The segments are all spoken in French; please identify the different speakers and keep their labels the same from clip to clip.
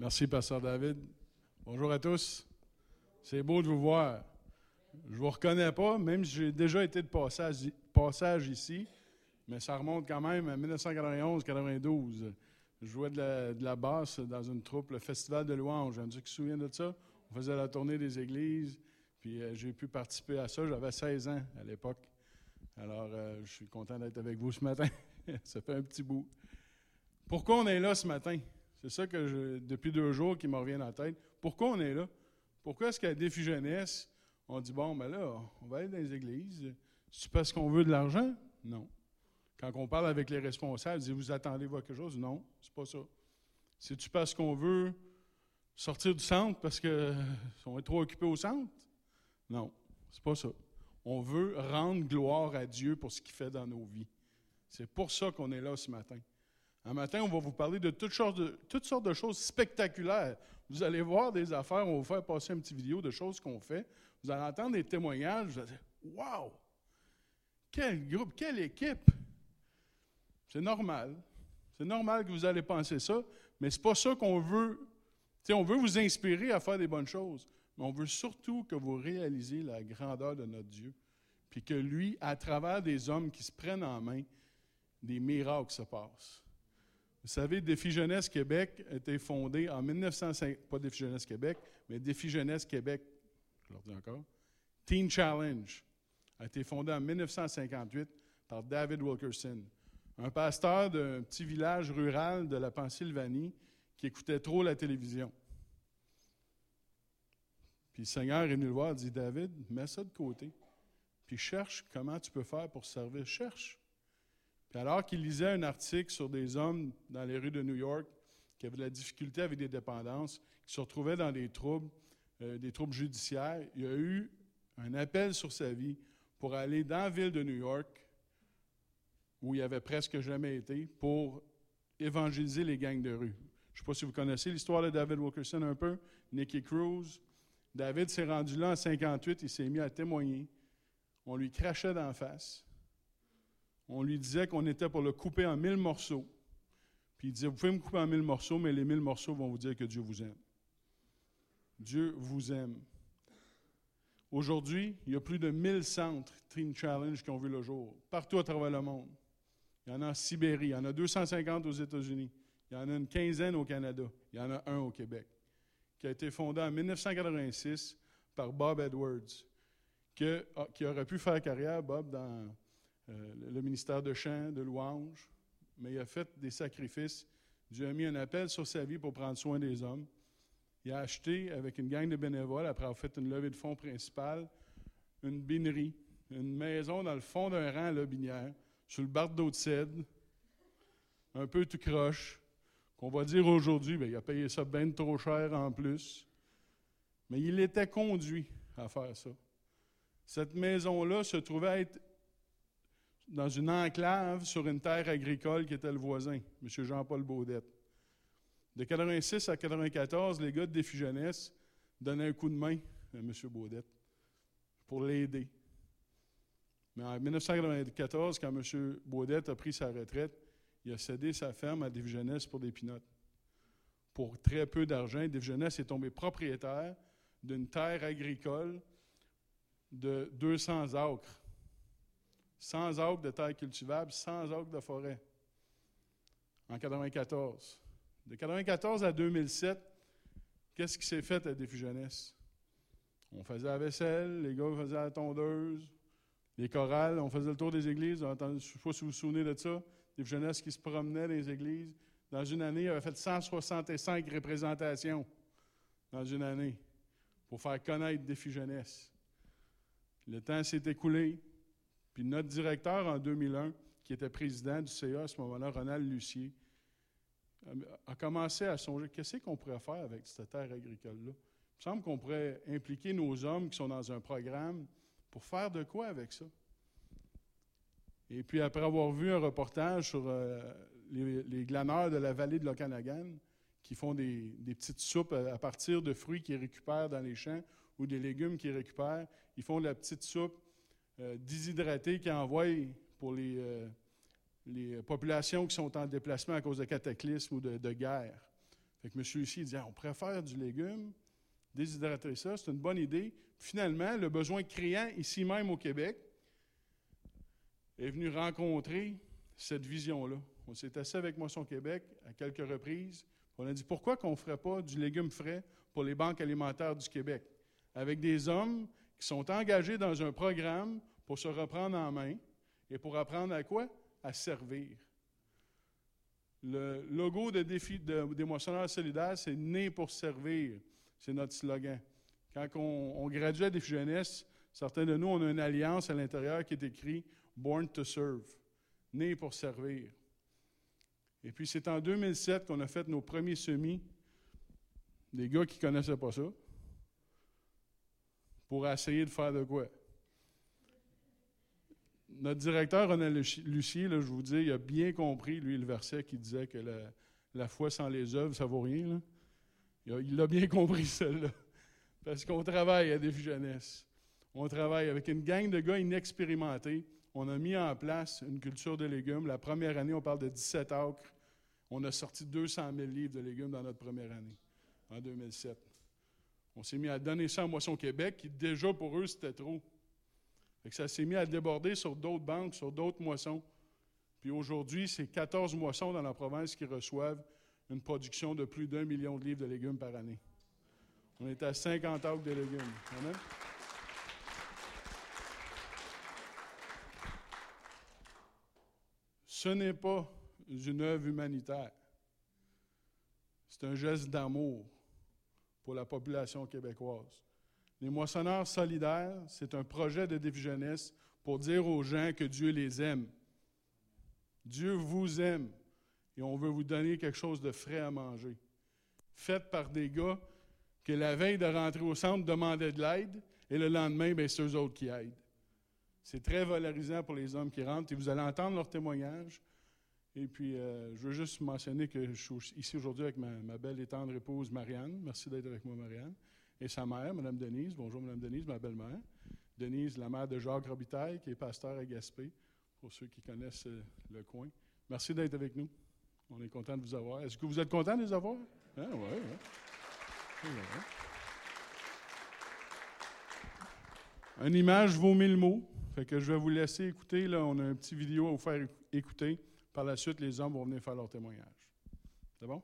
Speaker 1: Merci, Pasteur David. Bonjour à tous. C'est beau de vous voir. Je ne vous reconnais pas, même si j'ai déjà été de passage, ici, mais ça remonte quand même à 1991-92. Je jouais de la, basse dans une troupe, le Festival de louanges. Un qui se souvient de ça? On faisait la tournée des églises, puis euh, j'ai pu participer à ça. J'avais 16 ans à l'époque. Alors, euh, je suis content d'être avec vous ce matin. ça fait un petit bout. Pourquoi on est là ce matin? C'est ça que je, depuis deux jours qui me revient en tête. Pourquoi on est là? Pourquoi est-ce qu'à Défi Jeunesse, on dit, bon, ben là, on va aller dans les églises. C'est parce qu'on veut de l'argent? Non. Quand on parle avec les responsables, ils disent, vous attendez quelque chose? Non, c'est pas ça. C'est-tu parce qu'on veut sortir du centre parce qu'on est trop occupé au centre? Non, c'est pas ça. On veut rendre gloire à Dieu pour ce qu'il fait dans nos vies. C'est pour ça qu'on est là ce matin. Un matin, on va vous parler de toutes, sortes de choses spectaculaires. Vous allez voir des affaires, on va vous faire passer une petite vidéo de choses qu'on fait. Vous allez entendre des témoignages, vous allez dire Wow! Quel groupe, quelle équipe! C'est normal. C'est normal que vous allez penser ça, mais ce n'est pas ça qu'on veut. on veut vous inspirer à faire des bonnes choses, mais on veut surtout que vous réalisiez la grandeur de notre Dieu, puis que lui, à travers des hommes qui se prennent en main, des miracles se passent. Vous savez, Défi Jeunesse Québec a été fondé en 1950, pas Défi Jeunesse Québec, mais Défi Jeunesse Québec, je leur dis encore, Teen Challenge a été fondé en 1958 par David Wilkerson, un pasteur d'un petit village rural de la Pennsylvanie qui écoutait trop la télévision. Puis le Seigneur est venu le voir dit David, mets ça de côté, puis cherche comment tu peux faire pour servir. Cherche. Puis alors qu'il lisait un article sur des hommes dans les rues de New York qui avaient de la difficulté avec des dépendances, qui se retrouvaient dans des troubles, euh, des troubles judiciaires, il y a eu un appel sur sa vie pour aller dans la ville de New York, où il avait presque jamais été, pour évangéliser les gangs de rue. Je ne sais pas si vous connaissez l'histoire de David Wilkerson un peu, Nicky Cruz. David s'est rendu là en 58, il s'est mis à témoigner. On lui crachait d'en face on lui disait qu'on était pour le couper en mille morceaux. Puis il disait, vous pouvez me couper en mille morceaux, mais les mille morceaux vont vous dire que Dieu vous aime. Dieu vous aime. Aujourd'hui, il y a plus de 1000 centres Teen Challenge qui ont vu le jour, partout à travers le monde. Il y en a en Sibérie, il y en a 250 aux États-Unis, il y en a une quinzaine au Canada, il y en a un au Québec, qui a été fondé en 1986 par Bob Edwards, ah, qui aurait pu faire carrière, Bob, dans euh, le ministère de chant, de louange, mais il a fait des sacrifices. Dieu a mis un appel sur sa vie pour prendre soin des hommes. Il a acheté, avec une gang de bénévoles, après avoir fait une levée de fonds principale, une binerie, une maison dans le fond d'un rang à la binière, sur le bar d'eau de cèdre, un peu tout croche, qu'on va dire aujourd'hui, bien, il a payé ça bien trop cher en plus. Mais il était conduit à faire ça. Cette maison-là se trouvait être dans une enclave sur une terre agricole qui était le voisin, M. Jean-Paul Baudette. De 86 à 94, les gars de Défi donnaient un coup de main à M. Baudette pour l'aider. Mais en 1994, quand M. Baudette a pris sa retraite, il a cédé sa ferme à Défi pour des pinottes. Pour très peu d'argent, Défi est tombé propriétaire d'une terre agricole de 200 acres sans acres de terre cultivable, sans acres de forêt, en 1994. De 1994 à 2007, qu'est-ce qui s'est fait à Défi Jeunesse? On faisait la vaisselle, les gars faisaient la tondeuse, les chorales, on faisait le tour des églises. je ne sais pas si vous vous souvenez de ça, des Jeunesse qui se promenaient dans les églises. Dans une année, il avait fait 165 représentations dans une année pour faire connaître Défi Jeunesse. Le temps s'est écoulé. Puis notre directeur en 2001, qui était président du CA à ce moment-là, Ronald Lucier, a commencé à songer qu'est-ce qu'on pourrait faire avec cette terre agricole-là? Il me semble qu'on pourrait impliquer nos hommes qui sont dans un programme pour faire de quoi avec ça. Et puis après avoir vu un reportage sur euh, les, glaneurs de la vallée de l'Okanagan, qui font des, des, petites soupes à partir de fruits qu'ils récupèrent dans les champs ou des légumes qu'ils récupèrent, ils font de la petite soupe euh, déshydratés qui envoient pour les, euh, les, populations qui sont en déplacement à cause de cataclysmes ou de, de guerre. Fait que monsieur ici, il dit, ah, on préfère du légume, déshydrater ça, c'est une bonne idée. Finalement, le besoin criant ici même au Québec est venu rencontrer cette vision-là. On s'est assis avec Moisson Québec à quelques reprises. On a dit pourquoi qu'on ne ferait pas du légume frais pour les banques alimentaires du Québec, avec des hommes qui sont engagés dans un programme pour se reprendre en main et pour apprendre à quoi? À servir. Le logo de défi de, des moissonneurs solidaires, c'est né pour servir. C'est notre slogan. Quand on, gradue à Défi Jeunesse, certains de nous, on a une alliance à l'intérieur qui est écrit Born to Serve, né pour servir. Et puis c'est en 2007 qu'on a fait nos premiers semis, des gars qui ne connaissaient pas ça, pour essayer de faire de quoi? Notre directeur, René Lucier, je vous dis, il a bien compris, lui, le verset qui disait que la, foi sans les œuvres, ça vaut rien. Là. Il l'a bien compris, celle-là. Parce qu'on travaille à Défi Jeunesse. On travaille avec une gang de gars inexpérimentés. On a mis en place une culture de légumes. La première année, on parle de 17 acres. On a sorti 200 000 livres de légumes dans notre première année, en 2007. On s'est mis à donner ça à Moisson Québec, qui déjà pour eux, c'était trop. Que ça s'est mis à déborder sur d'autres banques, sur d'autres moissons. Puis aujourd'hui, c'est 14 moissons dans la province qui reçoivent une production de plus d'un million de livres de légumes par année. On est à 50 acres de légumes. Amen? Ce n'est pas une œuvre humanitaire. C'est un geste d'amour pour la population québécoise. Les moissonneurs solidaires, c'est un projet de défi jeunesse pour dire aux gens que Dieu les aime. Dieu vous aime et on veut vous donner quelque chose de frais à manger. Fait par des gars que la veille de rentrer au centre demandaient de l'aide et le lendemain, ben, c'est eux autres qui aident. C'est très valorisant pour les hommes qui rentrent et vous allez entendre leur témoignage. Et puis, euh, je veux juste mentionner que je suis ici aujourd'hui avec ma, belle et tendre épouse Marianne. Merci d'être avec moi, Marianne. Et sa mère, Mme Denise. Bonjour, Mme Denise, ma belle-mère. Denise, la mère de Jacques Robitaille, qui est pasteur à Gaspé, pour ceux qui connaissent euh, le coin. Merci d'être avec nous. On est content de vous avoir. Est-ce que vous êtes content de les avoir? Hein? Oui. Une image vaut mille mots. Fait que je vais vous laisser écouter. Là, on a un petit vidéo à vous faire écouter. Par la suite, les hommes vont venir faire leur témoignage. C'est bon?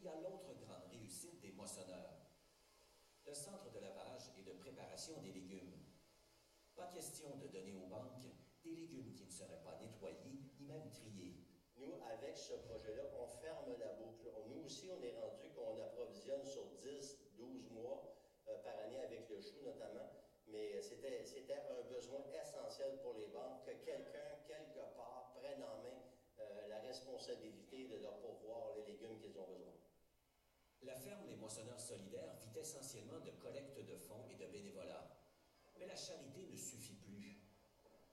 Speaker 2: Il y a l'autre grande réussite des moissonneurs. Le centre de lavage et de préparation des légumes. Pas question de donner aux banques des légumes qui ne seraient pas nettoyés ni même triés.
Speaker 3: Nous, avec ce projet-là, on ferme la boucle. Nous aussi, on est rendu qu'on approvisionne sur 10, 12 mois euh, par année avec le chou notamment. Mais c'était, c'était un besoin essentiel pour les banques que quelqu'un, quelque part, prenne en main euh, la responsabilité de leur pourvoir les légumes qu'ils ont besoin.
Speaker 2: La ferme Les Moissonneurs Solidaires vit essentiellement de collecte de fonds et de bénévolat. Mais la charité ne suffit plus.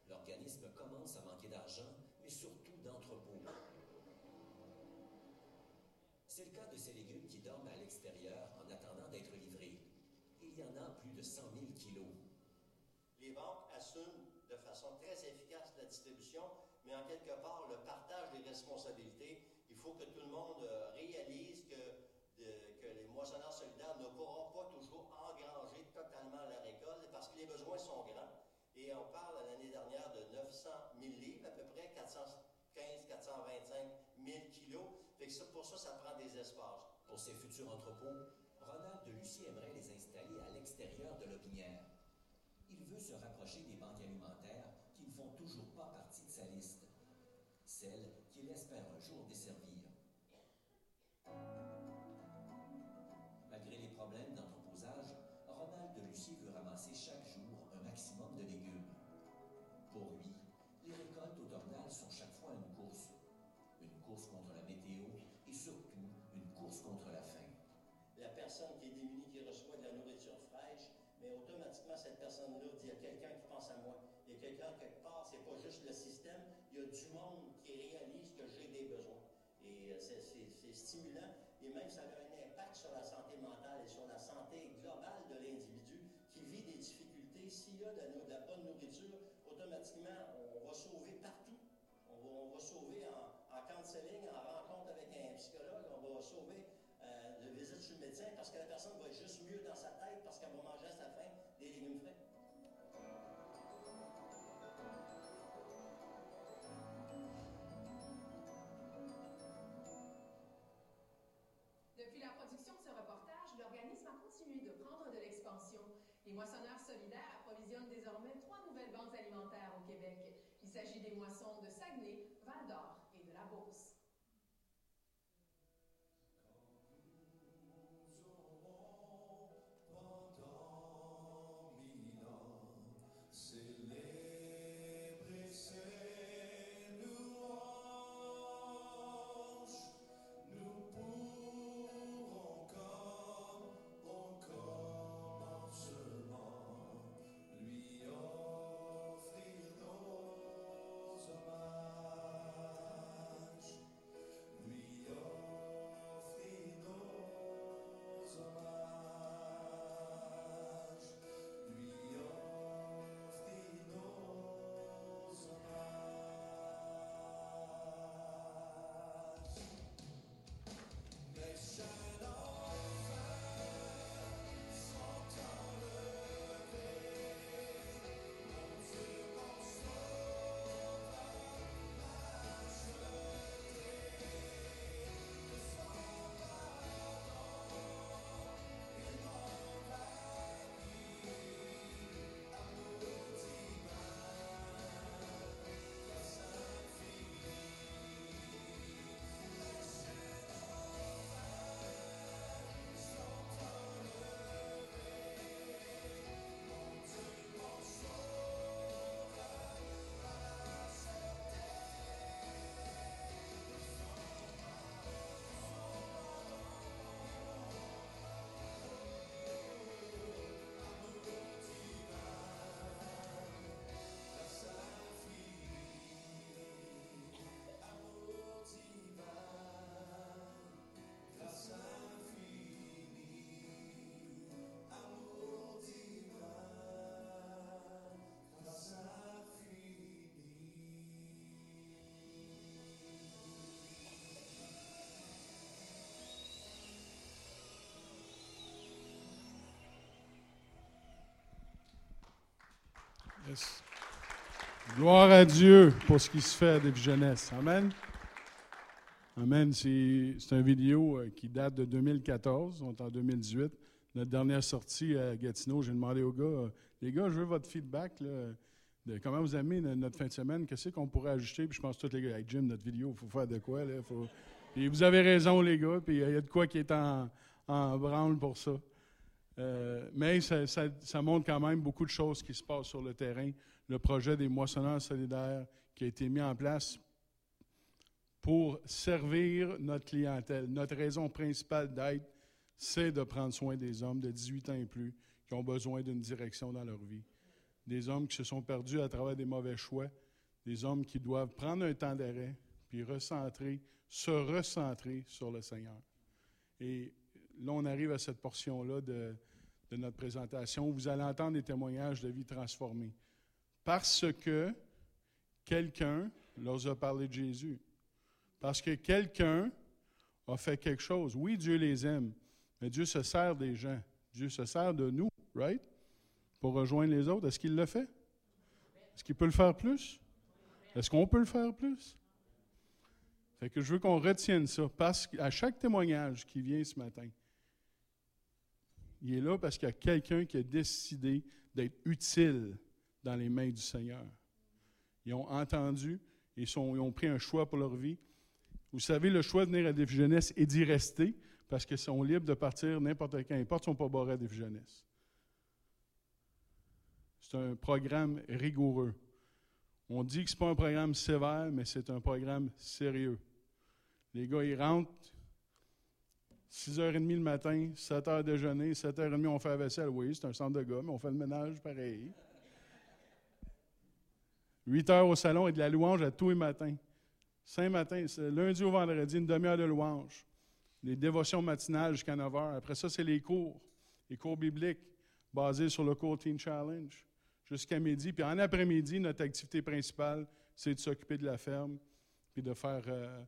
Speaker 2: L'organisme commence à manquer d'argent, mais surtout d'entrepôts. C'est le cas de ces légumes qui dorment à l'extérieur en attendant d'être livrés. Il y en a plus de 100 000 kilos.
Speaker 3: Les banques assument de façon très efficace la distribution, mais en quelque part, le partage des responsabilités, il faut que tout le monde euh, réalise que, de- que les moissonneurs solidaires ne pourront pas toujours engranger totalement la récolte parce que les besoins sont grands. Et on parle l'année dernière de 900 000 livres, à peu près 415, 425 000 kilos. Fait que ça, pour ça, ça prend des espaces.
Speaker 2: Pour ces futurs entrepôts, Ronald de Lucie aimerait les installer à l'extérieur de l'Opinière. Il veut se rapprocher des banques alimentaires qui ne font toujours pas partie de sa liste, celles
Speaker 3: personne-là il y a quelqu'un qui pense à moi. Il y a quelqu'un quelque part, c'est pas juste le système, il y a du monde qui réalise que j'ai des besoins. Et euh, c'est- stimulant, et même ça a un impact sur la santé mentale et sur la santé globale de l'individu qui vit des difficultés. S'il y a de la, bonne nourriture, automatiquement, on va sauver partout. On va, on va sauver en, en counseling, en rencontre avec un psychologue, on va sauver euh, de visite chez le médecin parce que la personne va être juste mieux dans sa
Speaker 4: Les moissonneurs solidaires approvisionnent désormais trois nouvelles banques alimentaires au Québec. Il s'agit des moissons de Saguenay,
Speaker 1: Gloire à Dieu pour ce qui se fait à des jeunesse. Amen. Amen. C'est une vidéo euh, qui date de 2014. On est en 2018. Notre dernière sortie à Gatineau, j'ai demandé aux gars, euh, les gars, je veux votre feedback de comment vous aimez no- notre fin de semaine. Qu'est-ce qu'on pourrait ajouter? Puis je pense que tous les gars, hey, Jim, notre vidéo, il faut faire de quoi? Là? Vous avez raison, les gars. Puis il y a de quoi qui est en, en branle pour ça. Euh, mais ça, montre quand même beaucoup de choses qui se passent sur le terrain. Le projet des moissonneurs solidaires qui a été mis en place pour servir notre clientèle. Notre raison principale d'être, c'est de prendre soin des hommes de 18 ans et plus qui ont besoin d'une direction dans leur vie. Des hommes qui se sont perdus à travers des mauvais choix. Des hommes qui doivent prendre un temps d'arrêt puis recentrer, se recentrer sur le Seigneur. Et là, on arrive à cette portion-là de, de notre présentation vous allez entendre des témoignages de vie transformée. Parce que quelqu'un leur a parlé de Jésus. Parce que quelqu'un a fait quelque chose. Oui, Dieu les aime, mais Dieu se sert des gens. Dieu se sert de nous, right? Pour rejoindre les autres. Est-ce qu'il le fait? Est-ce qu'il peut le faire plus? Est-ce qu'on peut le faire plus? Fait que je veux qu'on retienne ça. Parce qu'à chaque témoignage qui vient ce matin, il est là parce qu'il y a quelqu'un qui a décidé d'être utile dans les mains du Seigneur. Ils ont entendu, ils, ils ont pris un choix pour leur vie. Vous savez, le choix de venir à Défi Jeunesse et d'y rester parce qu'ils sont libres de partir n'importe quand. Ils ne sont pas barrés à Défi Jeunesse. C'est un programme rigoureux. On dit que ce n'est pas un programme sévère, mais c'est un programme sérieux. Les gars, ils rentrent, 6h30 le matin, 7h déjeuner, 7h30 on fait la vaisselle. Oui, c'est un centre de gars, mais on fait le ménage pareil. 8 heures au salon et de la louange à tous les matins. Saint matin, c'est lundi au vendredi, une demi-heure de louange. Les dévotions matinales jusqu'à 9 heures. Après ça, c'est les cours, les cours bibliques basés sur le cours Teen Challenge jusqu'à midi. Puis en après-midi, notre activité principale, c'est de s'occuper de la ferme puis de faire euh,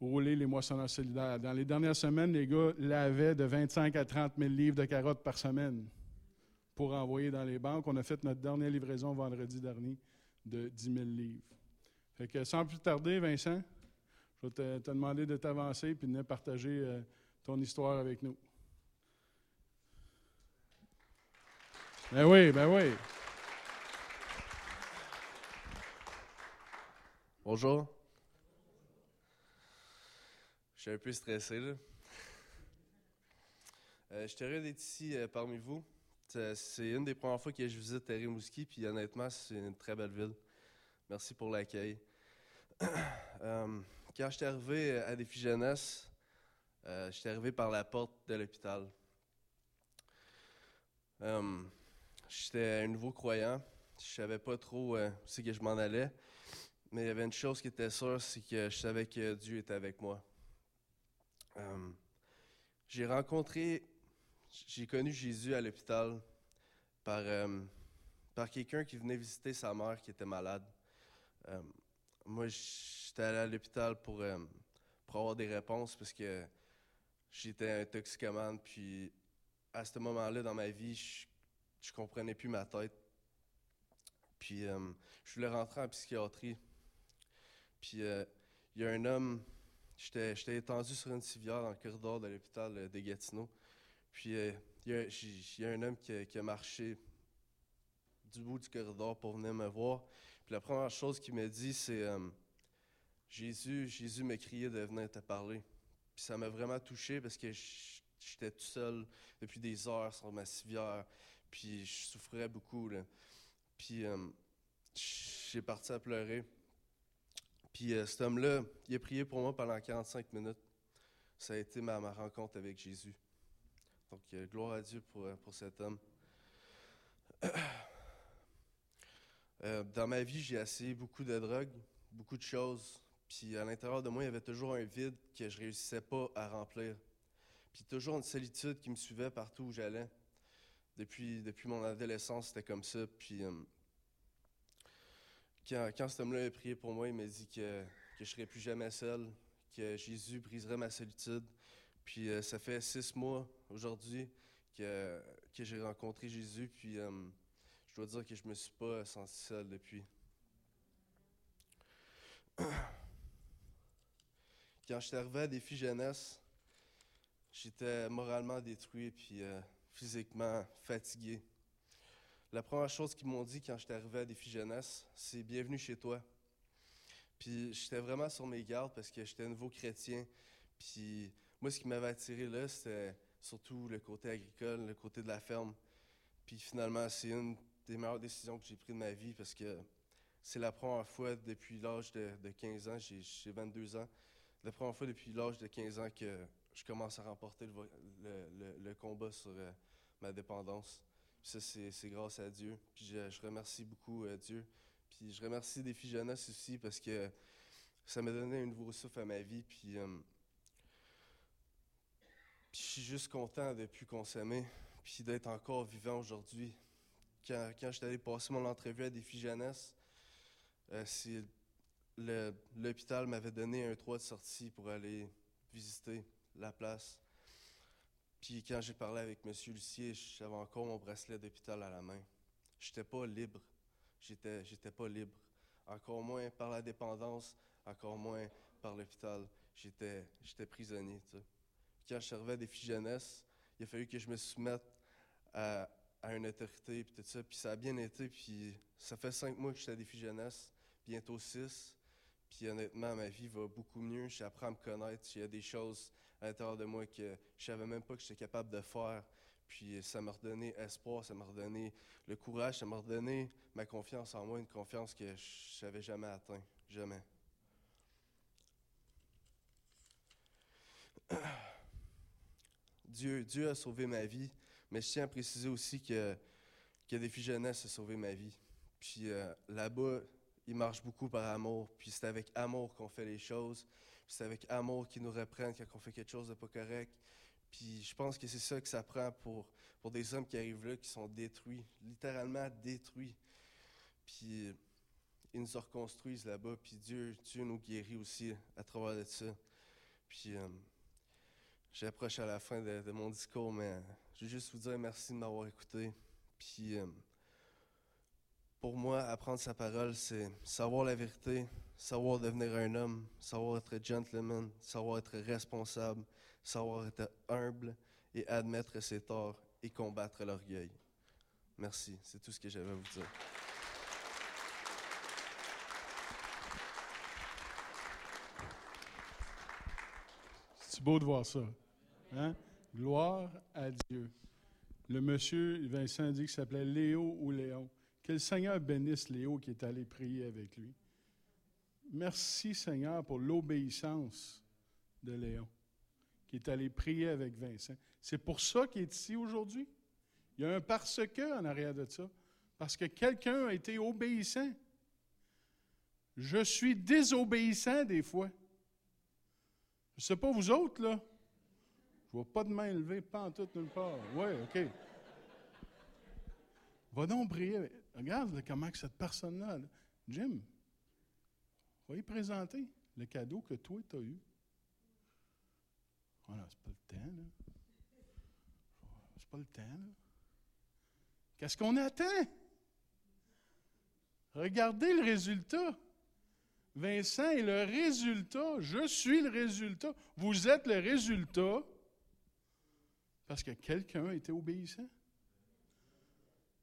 Speaker 1: rouler les moissonneurs solidaires. Dans les dernières semaines, les gars lavaient de 25 à 30 000 livres de carottes par semaine pour envoyer dans les banques. On a fait notre dernière livraison vendredi dernier de 10 000 livres. Fait que sans plus tarder, Vincent, je vais te, demander de t'avancer et de partager euh, ton histoire avec nous. Ben oui, ben oui.
Speaker 5: Bonjour. Je suis un peu stressé, là. Euh, je suis heureux d'être ici euh, parmi vous. C'est- une des premières fois que je visite Rimouski, puis honnêtement, c'est une très belle ville. Merci pour l'accueil. Euh, quand je suis arrivé à Défi Jeunesse, je suis arrivé par la porte de l'hôpital. J'étais un nouveau croyant. Je savais pas trop où que je m'en allais. Mais il y avait une chose qui était sûre, c'est que je savais que Dieu était avec moi. Euh, j'ai rencontré, j'ai connu Jésus à l'hôpital par, euh, par quelqu'un qui venait visiter sa mère qui était malade. Euh, moi, j'étais allé à l'hôpital pour, pour avoir des réponses parce que j'étais un toxicomane. Puis à ce moment-là dans ma vie, je, je comprenais plus ma tête. Puis je voulais rentrer en psychiatrie. Puis il y a un homme, j'étais étendu sur une civière dans le corridor de l'hôpital euh, de Gatineau. Puis euh, il y, a- un homme qui a, marché du bout du corridor pour venir me voir. Puis la première chose qu'il m'a dit, c'est euh, Jésus, Jésus m'a crié de venir te parler. Puis ça m'a vraiment touché parce que j'étais tout seul depuis des heures sur ma civière. Puis je souffrais beaucoup. Puis j'ai parti à pleurer. Puis euh, cet homme-là, il a prié pour moi pendant 45 minutes. Ça a été ma, rencontre avec Jésus. Donc, euh, gloire à Dieu pour, euh, pour cet homme. Dans ma vie, j'ai essayé beaucoup de drogues, beaucoup de choses. Puis à l'intérieur de moi, il y avait toujours un vide que je réussissais pas à remplir. Puis toujours une solitude qui me suivait partout où j'allais. Depuis, depuis mon adolescence, c'était comme ça. Puis quand, cet homme-là a prié pour moi, il m'a dit que, que je ne serais plus jamais seul, que Jésus briserait ma solitude. Puis euh, ça fait six mois aujourd'hui que, que j'ai rencontré Jésus. Puis euh, je dois dire que je me suis pas senti seul depuis. Quand j'étais arrivé à Défi Jeunesse, j'étais moralement détruit puis euh, physiquement fatigué. La première chose qu'ils m'ont dit quand j'étais arrivé à Défi Jeunesse, c'est bienvenue chez toi. Puis j'étais vraiment sur mes gardes parce que j'étais un nouveau chrétien. Puis moi, ce qui m'avait attiré là, c'était surtout le côté agricole, le côté de la ferme. Puis finalement, c'est une des meilleures décisions que j'ai prises de ma vie parce que c'est la première fois depuis l'âge de, de 15 ans, j'ai j'ai 22 ans, la première fois depuis l'âge de 15 ans que je commence à remporter le combat sur euh, ma dépendance. Ça, c'est grâce à Dieu. Puis je, je remercie beaucoup euh, Dieu. Puis je remercie Défi Jeunesse aussi parce que ça m'a donné un nouveau souffle à ma vie. Puis, euh, je suis juste content de plus consommer, puis d'être encore vivant aujourd'hui. Quand, quand j'étais allé passer mon entrevue à Défi Jeunesse, l'hôpital m'avait donné un droit de sortie pour aller visiter la place. Puis quand j'ai parlé avec M. Lucier, j'avais encore mon bracelet d'hôpital à la main. J'étais pas libre. J'étais, j'étais pas libre. Encore moins par la dépendance, encore moins par l'hôpital. J'étais, j'étais prisonnier. tu sais. Quand je arrivé à Défi Jeunesse, il a fallu que je me soumette à, à une autorité, puis tout ça. Puis ça a bien été. Puis ça fait cinq mois que je suis à Défi Jeunesse, bientôt six. Puis honnêtement, ma vie va beaucoup mieux. J'apprends à me connaître. Il y a des choses à l'intérieur de moi que je savais même pas que j'étais capable de faire. Puis ça m'a redonné espoir, ça m'a redonné le courage, ça m'a redonné ma confiance en moi, une confiance que je n'avais jamais atteint. Jamais. Dieu, Dieu a sauvé ma vie, mais je tiens à préciser aussi que, que Défi Jeunesse a sauvé ma vie. Puis euh, là-bas, il marche beaucoup par amour. Puis c'est avec amour qu'on fait les choses. C'est avec amour qu'ils nous reprennent quand on fait quelque chose de pas correct. Puis je pense que c'est ça que ça prend pour, pour des hommes qui arrivent là, qui sont détruits, littéralement détruits. Puis ils nous reconstruisent là-bas. Puis Dieu, nous guérit aussi à travers de ça. Puis euh, j'approche à la fin de, de mon discours, mais je veux juste vous dire merci de m'avoir écouté. Puis euh, pour moi, apprendre sa parole, c'est savoir la vérité, savoir devenir un homme, savoir être gentleman, savoir être responsable, savoir être humble et admettre ses torts et combattre l'orgueil. Merci, c'est tout ce que j'avais à vous dire.
Speaker 1: C'est beau de voir ça. Hein? Gloire à Dieu. Le monsieur, Vincent dit qu'il s'appelait Léo ou Léon. Que le Seigneur bénisse Léo qui est allé prier avec lui. Merci Seigneur pour l'obéissance de Léon qui est allé prier avec Vincent. C'est pour ça qu'il est ici aujourd'hui. Il y a un parce que en arrière de ça. Parce que quelqu'un a été obéissant. Je suis désobéissant des fois. Je ne sais pas vous autres, là. Je vois pas de main levée, pas en tout nulle part. Oui, OK. Va donc prier. Regarde comment cette personne-là, là, Jim, va y présenter le cadeau que toi, tu as eu. Voilà, c'est pas le temps, là. C'est pas le temps, là. Qu'est-ce qu'on attend? Regardez le résultat. Vincent est le résultat. Je suis le résultat. Vous êtes le résultat parce que quelqu'un été obéissant.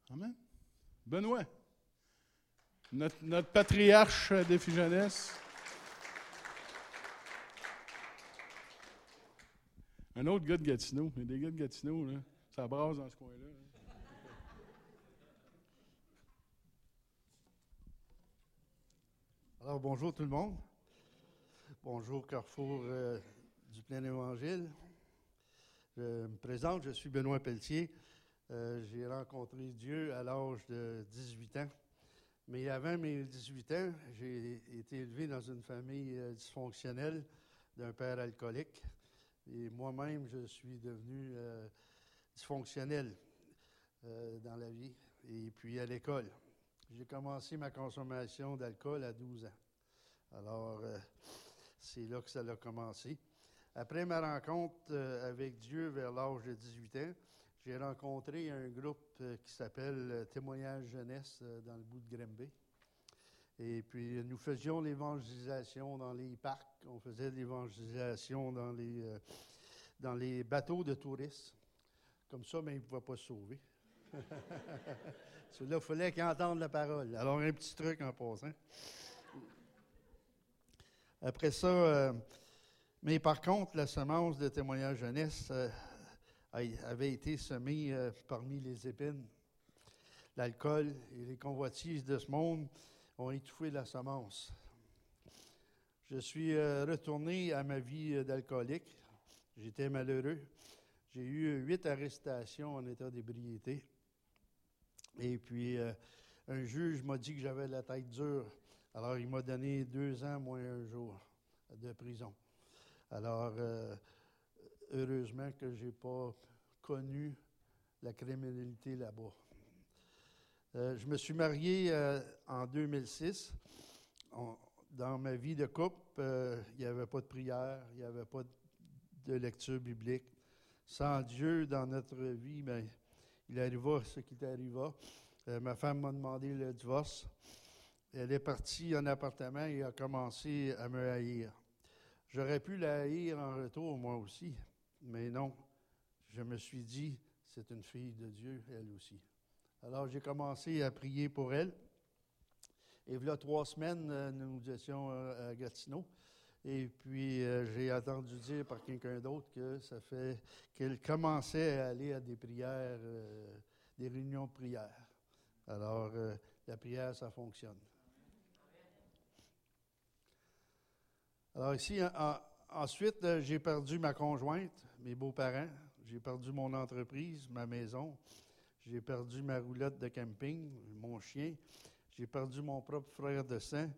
Speaker 1: Amen. Benoît, notre, patriarche des jeunesse. Un autre gars de Gatineau. Il y a des gars de Gatineau, là. Ça brasse dans ce coin-là. là.
Speaker 6: Alors, bonjour tout le monde. Bonjour Carrefour euh, du Plein Évangile. Je me présente, je suis Benoît Pelletier. Euh, J'ai rencontré Dieu à l'âge de 18 ans. Mais avant mes 18 ans, j'ai été élevé dans une famille euh, dysfonctionnelle d'un père alcoolique. Et moi-même, je suis devenu euh, dysfonctionnel euh, dans la vie et puis à l'école. J'ai commencé ma consommation d'alcool à 12 ans. Alors, c'est là que ça a commencé. Après ma rencontre avec Dieu vers l'âge de 18 ans, j'ai rencontré un groupe euh, qui s'appelle euh, Témoignage Jeunesse euh, dans le bout de Grimby. Et puis, nous faisions l'évangélisation dans les parcs, on faisait l'évangélisation dans les, dans les bateaux de touristes. Comme ça, mais ils ne pouvaient pas se sauver. Celui-là, il fallait qu'ils entendent la parole. Alors, un petit truc en passant. Après ça, mais par contre, la semence de témoignage jeunesse avait été semée euh, parmi les épines. L'alcool et les convoitises de ce monde ont étouffé la semence. Je suis euh, retourné à ma vie euh, d'alcoolique. J'étais malheureux. J'ai eu huit arrestations en état d'ébriété. Et puis, un juge m'a dit que j'avais la tête dure. Alors, il m'a donné deux ans moins un jour de prison. Alors, heureusement que je n'ai pas connu la criminalité là-bas. Euh, je me suis marié euh, en 2006. On- dans ma vie de couple, euh, il n'y avait pas de prière, il n'y avait pas de, lecture biblique. Sans Dieu dans notre vie, ben, il arriva ce qui arriva. Ma femme m'a demandé le divorce. Elle est partie en appartement et a commencé à me haïr. J'aurais pu la haïr en retour, moi aussi, mais non. Je me suis dit, c'est une fille de Dieu, elle aussi. Alors j'ai commencé à prier pour elle. Et voilà trois semaines, euh, nous étions euh, à Gatineau. Et puis euh, j'ai entendu dire par quelqu'un d'autre que ça fait qu'elle commençait à aller à des prières, des réunions de prière. Alors la prière, ça fonctionne. Alors ici, en- ensuite, euh, j'ai perdu ma conjointe, mes beaux-parents, j'ai perdu mon entreprise, ma maison, j'ai perdu ma roulotte de camping, mon chien, j'ai perdu mon propre frère de sang,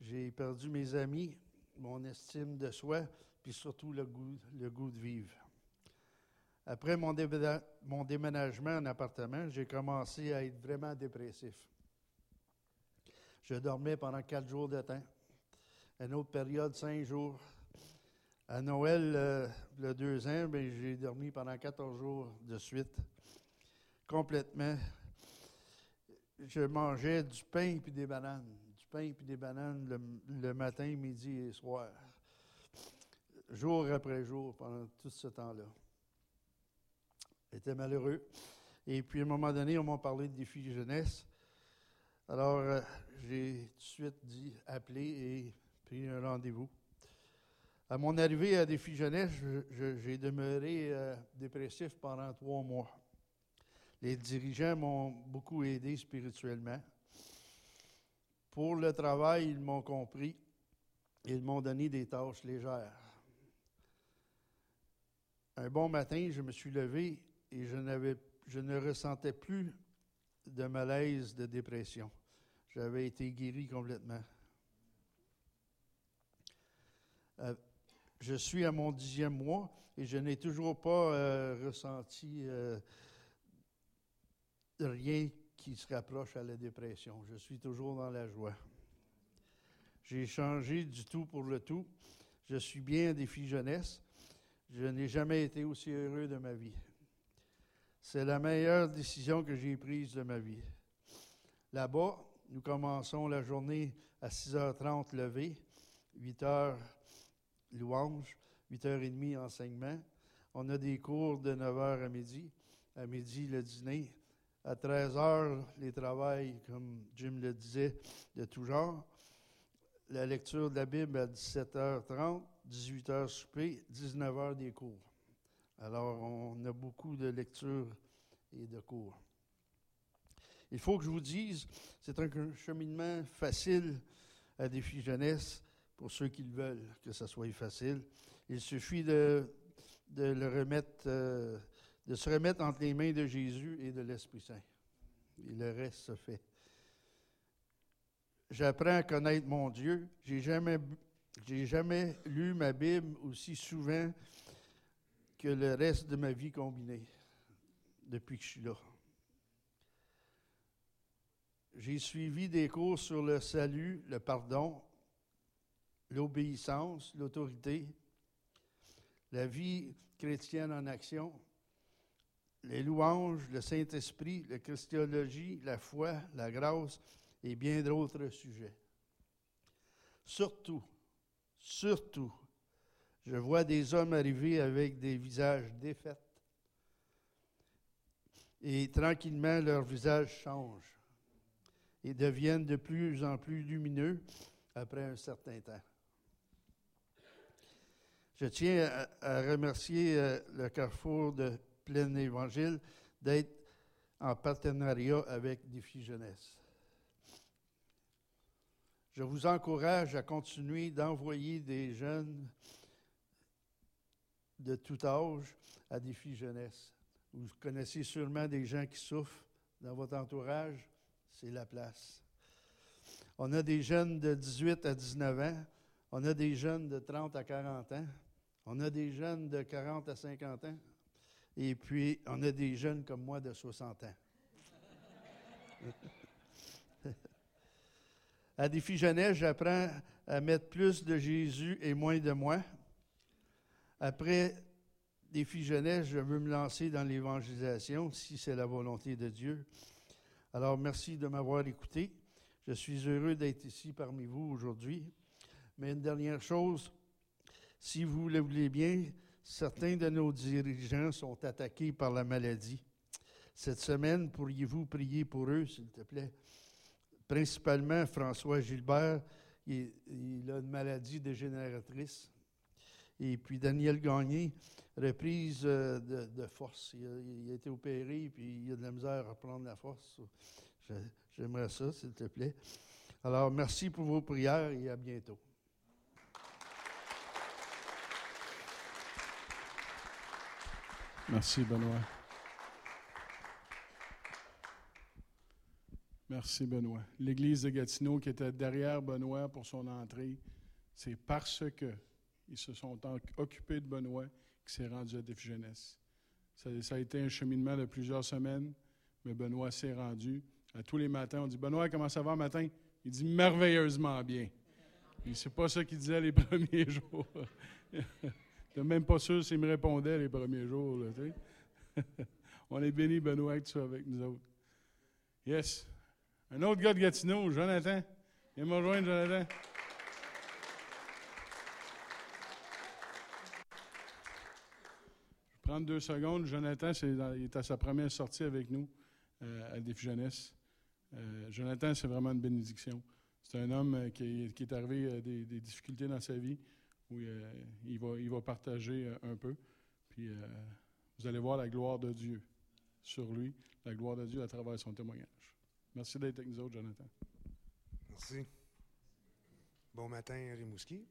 Speaker 6: j'ai perdu mes amis, mon estime de soi, puis surtout le goût, le goût de vivre. Après mon, mon déménagement en appartement, j'ai commencé à être vraiment dépressif. Je dormais pendant quatre jours de temps. Une autre période, cinq jours. À Noël, euh, le deux ans, ben, j'ai dormi pendant 14 jours de suite, complètement. Je mangeais du pain puis des bananes. Du pain puis des bananes le, matin, midi et soir. Jour après jour, pendant tout ce temps-là. J'étais malheureux. Et puis, à un moment donné, on m'a parlé de défi jeunesse. Alors, euh, j'ai tout de suite dit appeler et pris un rendez-vous. À mon arrivée à Défi Jeunesse, je- je- j'ai demeuré euh, dépressif pendant trois mois. Les dirigeants m'ont beaucoup aidé spirituellement. Pour le travail, ils m'ont compris. Ils m'ont donné des tâches légères. Un bon matin, je me suis levé et je, je ne ressentais plus de malaise, de dépression. J'avais été guéri complètement. Je suis à mon dixième mois et je n'ai toujours pas euh, ressenti euh, rien qui se rapproche à la dépression. Je suis toujours dans la joie. J'ai changé du tout pour le tout. Je suis bien des filles jeunesse. Je n'ai jamais été aussi heureux de ma vie. C'est la meilleure décision que j'ai prise de ma vie. Là-bas, nous commençons la journée à 6h30 levé, 8h louange, 8h30 enseignement. On a des cours de 9h à midi. À midi, le dîner. À 13h, les travails, comme Jim le disait, de tout genre. La lecture de la Bible à 17h30, 18h souper, 19h des cours. Alors, on a beaucoup de lectures et de cours. Il faut que je vous dise, c'est un cheminement facile à défi jeunesse pour ceux qui le veulent, que ça soit facile. Il suffit de, le remettre, euh, de se remettre entre les mains de Jésus et de l'Esprit Saint. Et le reste se fait. J'apprends à connaître mon Dieu. J'ai jamais, jamais lu ma Bible aussi souvent que le reste de ma vie combinée depuis que je suis là. J'ai suivi des cours sur le salut, le pardon, l'obéissance, l'autorité, la vie chrétienne en action, les louanges, le Saint-Esprit, la christologie, la foi, la grâce et bien d'autres sujets. Surtout, surtout, je vois des hommes arriver avec des visages défaits et tranquillement leurs visages changent et deviennent de plus en plus lumineux après un certain temps. Je tiens à, remercier euh, le Carrefour de Plein Évangile d'être en partenariat avec Défi Jeunesse. Je vous encourage à continuer d'envoyer des jeunes de tout âge à Défi Jeunesse. Vous connaissez sûrement des gens qui souffrent dans votre entourage, c'est la place. On a des jeunes de 18 à 19 ans, on a des jeunes de 30 à 40 ans, on a des jeunes de 40 à 50 ans, et puis on a des jeunes comme moi de 60 ans. à Défi Jeunesse, j'apprends à mettre plus de Jésus et moins de moi. Après Défi Jeunesse, je veux me lancer dans l'évangélisation, si c'est la volonté de Dieu. Alors, merci de m'avoir écouté. Je suis heureux d'être ici parmi vous aujourd'hui. Mais une dernière chose, si vous le voulez bien, certains de nos dirigeants sont attaqués par la maladie. Cette semaine, pourriez-vous prier pour eux, s'il te plaît? Principalement François Gilbert, il, a une maladie dégénératrice. Et puis Daniel Gagné, reprise euh, de, force. Il a, il a été opéré, puis il a de la misère à reprendre la force. J'aimerais ça, s'il te plaît. Alors, merci pour vos prières et à bientôt.
Speaker 1: Merci, Benoît. Merci, Benoît. L'Église de Gatineau qui était derrière Benoît pour son entrée, c'est parce que ils se sont occupés de Benoît qu'il s'est rendu à Défi Jeunesse. Ça, ça a été un cheminement de plusieurs semaines, mais Benoît s'est rendu. À tous les matins, on dit Benoît, comment ça va matin? Il dit merveilleusement bien. Et c'est pas ça qu'il disait les premiers jours. J'étais même pas sûr s'il me répondait les premiers jours. On est béni, Benoît, que tu sois avec nous autres. Yes. Un autre gars de Gatineau, Jonathan. Viens me rejoindre, Jonathan. Je vais prendre deux secondes. Jonathan, dans- il est à sa première sortie avec nous euh, à Défi Jeunesse. Euh, Jonathan, c'est vraiment une bénédiction. C'est un homme euh, qui, qui est arrivé à des difficultés dans sa vie où euh, il, va, il va partager euh, un peu. Puis euh, vous allez voir la gloire de Dieu sur lui, la gloire de Dieu à travers son témoignage. Merci d'être avec nous autres, Jonathan.
Speaker 7: Merci. Bon matin, Rimouski.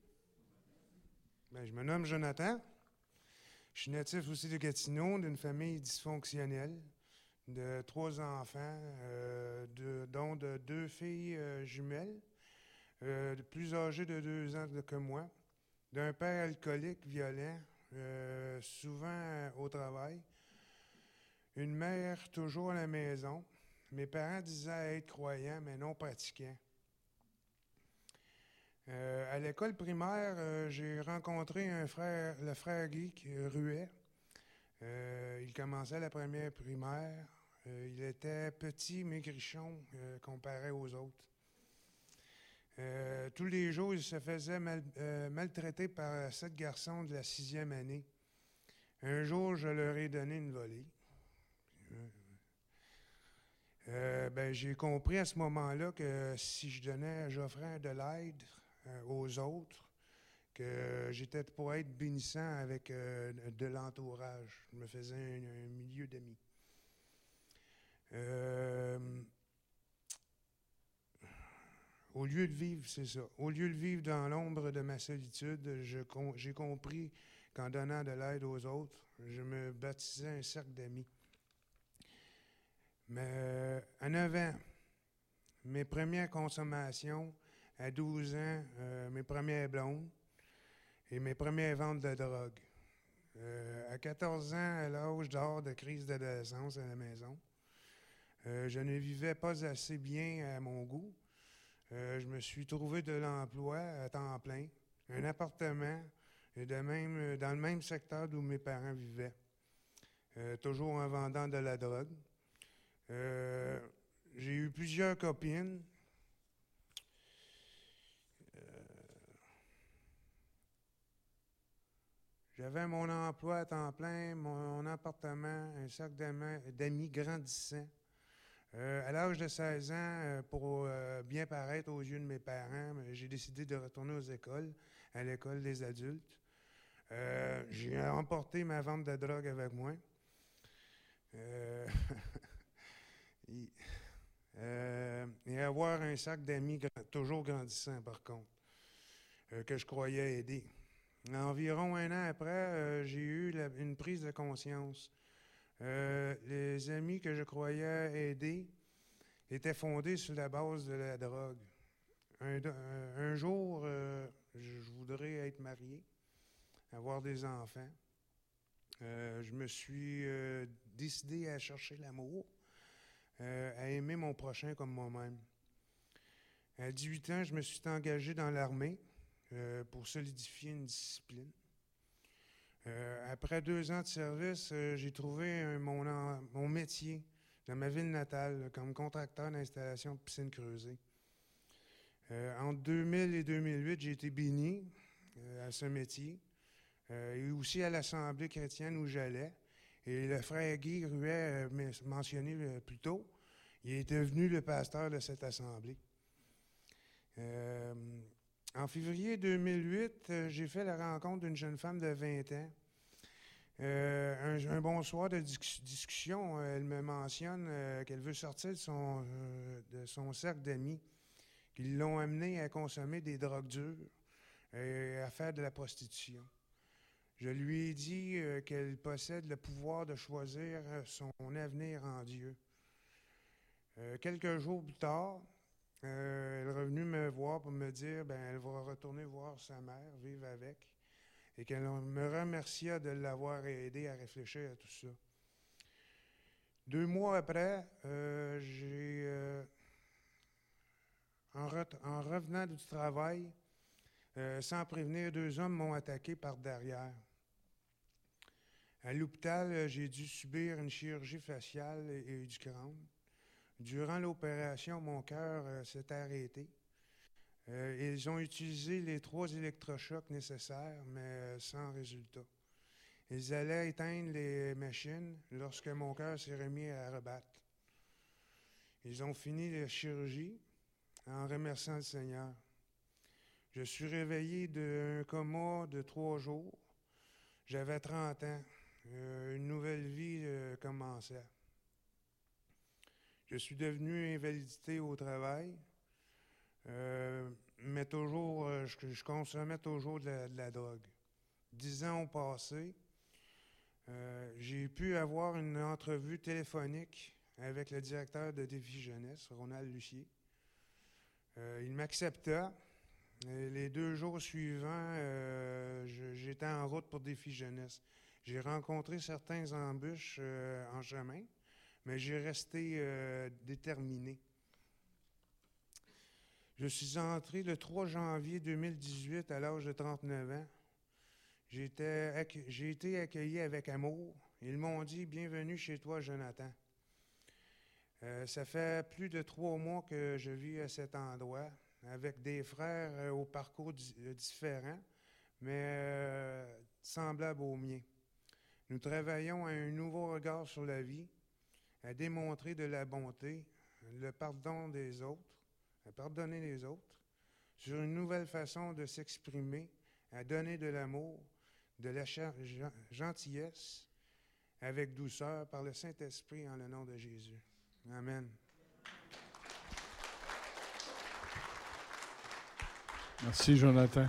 Speaker 7: Ben, je me nomme Jonathan. Je suis natif aussi de Gatineau, d'une famille dysfonctionnelle, de trois enfants, dont de deux filles jumelles, plus âgées de deux ans que moi, d'un père alcoolique, violent, euh, souvent euh, au travail, une mère toujours à la maison. Mes parents disaient être croyants, mais non pratiquants. Euh, à l'école primaire, j'ai rencontré un frère, le frère Guy Ruet. Euh, il commençait la première primaire. Il était petit, maigrichon, comparé aux autres. Euh, tous les jours, il se faisait euh, maltraiter par sept garçons de la sixième année. Un jour, je leur ai donné une volée. Euh, ben, j'ai compris à ce moment-là que si je donnais, j'offrais de l'aide aux autres, que j'étais pour être bénissant avec de l'entourage. Je me faisais un milieu d'amis. Au lieu de vivre, c'est ça. Au lieu de vivre dans l'ombre de ma solitude, j'ai compris qu'en donnant de l'aide aux autres, je me baptisais un cercle d'amis. Mais euh, à 9 ans, mes premières consommations, à 12 ans, euh, mes premières blondes et mes premières ventes de drogue. Euh, à 14 ans, à l'âge d'or de crise d'adolescence à la maison, je ne vivais pas assez bien à mon goût. Euh, je me suis trouvé de l'emploi à temps plein, un appartement, et de même, dans le même secteur d'où mes parents vivaient. euh, toujours en vendant de la drogue. Euh, j'ai eu plusieurs copines. Euh, J'avais mon emploi à temps plein, mon appartement, un d'ama- d'amis grandissant. Euh, à l'âge de 16 ans, euh, pour euh, bien paraître aux yeux de mes parents, j'ai décidé de retourner aux écoles, à l'école des adultes. J'ai emporté ma vente de drogue avec moi. Et, avoir un sac d'amis toujours grandissant, par contre, que je croyais aider. Environ un an après, j'ai eu une prise de conscience. Euh, les amis que je croyais aider étaient fondés sur la base de la drogue. Un, un jour, euh, je voudrais être marié, avoir des enfants. Euh, je me suis euh, décidé à chercher l'amour, euh, à aimer mon prochain comme moi-même. À 18 ans, je me suis engagé dans l'armée euh, pour solidifier une discipline. Euh, après deux ans de service, euh, j'ai trouvé mon, mon métier dans ma ville natale comme contracteur d'installation de piscine creusée. Euh, entre 2000 et 2008, j'ai été béni euh, à ce métier et aussi à l'Assemblée chrétienne où j'allais. Et le frère Guy Ruet, men- mentionné plus tôt, il est devenu le pasteur de cette assemblée. En février 2008, euh, j'ai fait la rencontre d'une jeune femme de 20 ans. Euh, un, un bon soir de discu- discussion, euh, elle me mentionne qu'elle veut sortir de son, de son cercle d'amis, qui l'ont amenée à consommer des drogues dures et à faire de la prostitution. Je lui ai dit qu'elle possède le pouvoir de choisir son avenir en Dieu. Quelques jours plus tard, euh, elle est revenue me voir pour me dire ben elle va retourner voir sa mère, vivre avec, et qu'elle me remercia de l'avoir aidé à réfléchir à tout ça. Deux mois après, euh, j'ai, euh, en, revenant du travail, sans prévenir, deux hommes m'ont attaqué par derrière. À l'hôpital, j'ai dû subir une chirurgie faciale et, et du crâne. Durant l'opération, mon cœur euh, s'est arrêté. Euh, ils ont utilisé les trois électrochocs nécessaires, mais euh, sans résultat. Ils allaient éteindre les machines lorsque mon cœur s'est remis à rebattre. Ils ont fini la chirurgie en remerciant le Seigneur. Je suis réveillé d'un coma de trois jours. J'avais 30 ans. Une nouvelle vie commençait. Je suis devenu invalidité au travail, euh, mais toujours, euh, je, consommais toujours de la, drogue. Dix ans ont passé. Euh, J'ai pu avoir une entrevue téléphonique avec le directeur de Défi Jeunesse, Ronald Lucier. Il m'accepta. Les deux jours suivants, j'étais en route pour Défi Jeunesse. J'ai rencontré certains embûches en chemin, mais j'ai resté euh, déterminé. Je suis entré le 3 janvier 2018 à l'âge de 39 ans. J'ai été accueilli avec amour. Ils m'ont dit Bienvenue chez toi, Jonathan. Euh, ça fait plus de trois mois que je vis à cet endroit avec des frères euh, au parcours di- différents, mais euh, semblables aux miens. Nous travaillons à un nouveau regard sur la vie, à démontrer de la bonté, le pardon des autres, à pardonner les autres, sur une nouvelle façon de s'exprimer, à donner de l'amour, de la gentillesse, avec douceur, par le Saint-Esprit, en le nom de Jésus. Amen.
Speaker 1: Merci, Jonathan.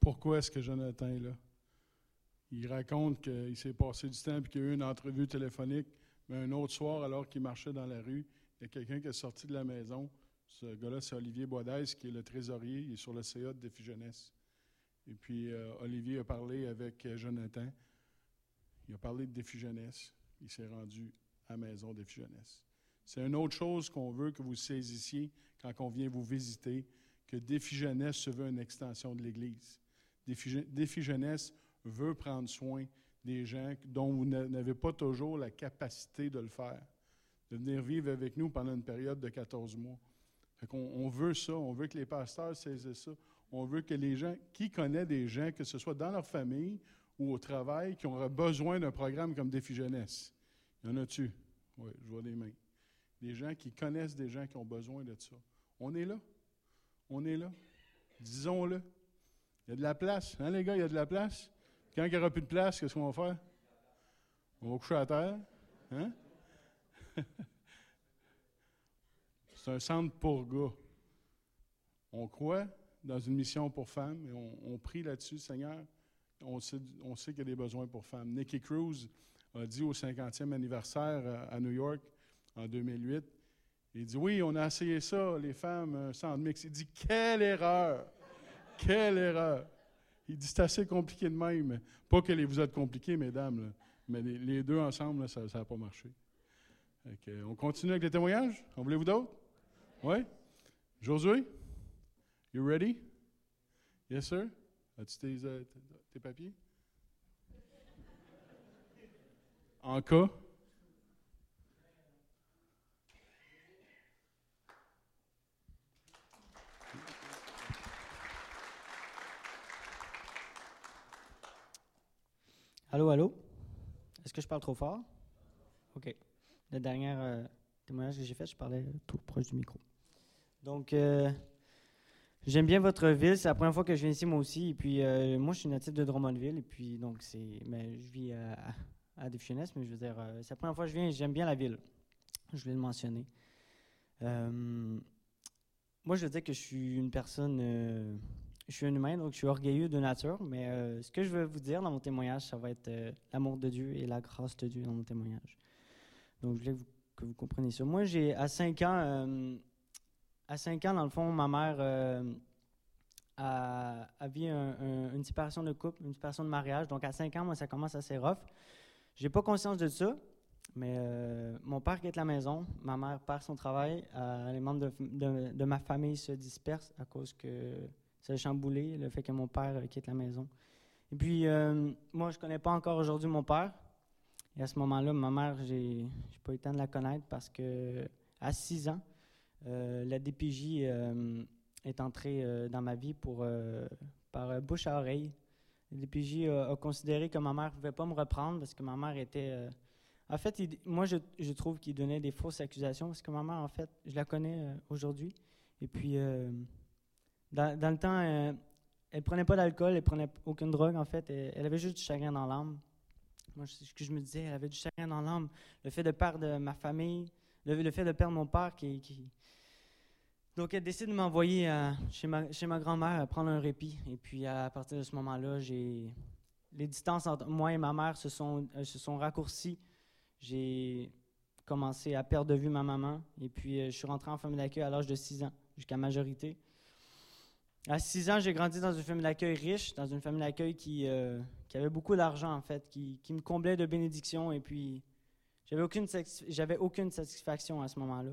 Speaker 1: Pourquoi est-ce que Jonathan est là? Il raconte qu'il s'est passé du temps et qu'il y a eu une entrevue téléphonique, mais un autre soir, alors qu'il marchait dans la rue, il y a quelqu'un qui est sorti de la maison. Ce gars-là, c'est Olivier Boidez, qui est le trésorier. Il est sur le CA de Défi Jeunesse. Et puis, euh, Olivier a parlé avec euh, Jonathan. Il a parlé de Défi Jeunesse. Il s'est rendu à la maison Défi Jeunesse. C'est une autre chose qu'on veut que vous saisissiez quand on vient vous visiter, que Défi Jeunesse se veut une extension de l'Église. Défi, Défi Jeunesse veut prendre soin des gens dont vous n'a- n'avez pas toujours la capacité de le faire, de venir vivre avec nous pendant une période de 14 mois. On veut ça, on veut que les pasteurs saisissent ça. On veut que les gens, qui connaissent des gens, que ce soit dans leur famille ou au travail, qui auraient besoin d'un programme comme Défi Jeunesse. Y en a-tu? Oui, je vois des mains. Des gens qui connaissent des gens qui ont besoin de ça. On est là. On est là. Disons-le. Il y a de la place. Hein, les gars, il y a de la place? Quand il n'y aura plus de place, qu'est-ce qu'on va faire? On va coucher à terre. Hein? C'est un centre pour gars. On croit dans une mission pour femmes et on, on prie là-dessus, Seigneur. On sait, on sait qu'il y a des besoins pour femmes. Nicky Cruz a dit au 50e anniversaire euh, à New York en 2008, il dit Oui, on a essayé ça, les femmes, un centre mix. Il dit Quelle erreur! Quelle erreur! Il dit C'est assez compliqué de même. Pas que les, vous êtes compliqués, mesdames, mais les, deux ensemble, ça n'a pas marché. On continue avec les témoignages? En voulez-vous d'autres? Oui? Josué? You ready? Yes, sir? As-tu tes, euh, tes- tes papiers? En cas?
Speaker 8: Allô, allô? Est-ce que je parle trop fort? OK. Le dernier euh, témoignage que j'ai fait, je parlais trop proche du micro. Donc, euh, j'aime bien votre ville. C'est la première fois que je viens ici, moi aussi. Et puis, euh, moi, je suis natif de Drummondville. Et puis, donc, c'est. Mais je vis à, à mais je veux dire, c'est la première fois que je viens j'aime bien la ville. Je voulais le mentionner. Moi, je veux dire que je suis une personne. Je suis un humain, donc je suis orgueilleux de nature, mais euh, ce que je veux vous dire dans mon témoignage, ça va être euh, l'amour de Dieu et la grâce de Dieu dans mon témoignage. Donc, je voulais que vous, compreniez ça. Moi, j'ai à 5 ans, euh, à 5 ans, dans le fond, ma mère a, a vu un- un- une séparation de couple, une séparation de mariage. Donc, à 5 ans, moi, ça commence assez rough. J'ai pas conscience de ça, mais mon père quitte la maison, ma mère perd son travail, les membres de- de ma famille se dispersent à cause que ça a chamboulé, le fait que mon père euh, quitte la maison. Et puis, euh, moi, je connais pas encore aujourd'hui mon père. Et à ce moment-là, ma mère, j'ai j'ai pas eu le temps de la connaître parce que à 6 ans, euh, la DPJ est entrée dans ma vie pour, par bouche à oreille. La DPJ a, considéré que ma mère ne pouvait pas me reprendre parce que ma mère était... en fait, moi, je, je trouve qu'il donnait des fausses accusations parce que ma mère, en fait, je la connais aujourd'hui. Et puis, dans, le temps, euh, elle prenait pas d'alcool, elle prenait aucune drogue, en fait. Elle, avait juste du chagrin dans l'âme. Moi, ce que je me disais, elle avait du chagrin dans l'âme. Le fait de perdre ma famille, le, fait de perdre mon père qui... Donc, elle décide de m'envoyer euh, chez ma, chez ma grand-mère à prendre un répit. Et puis, à partir de ce moment-là. Les distances entre moi et ma mère se sont, euh, se sont raccourcies. J'ai commencé à perdre de vue ma maman. Et puis, euh, je suis rentré en famille d'accueil à l'âge de 6 ans, jusqu'à majorité. À 6 ans, j'ai grandi dans une famille d'accueil riche, dans une famille d'accueil qui, euh, qui avait beaucoup d'argent, en fait, qui, qui me comblait de bénédictions. Et puis, j'avais aucune, aucune satisfaction à ce moment-là.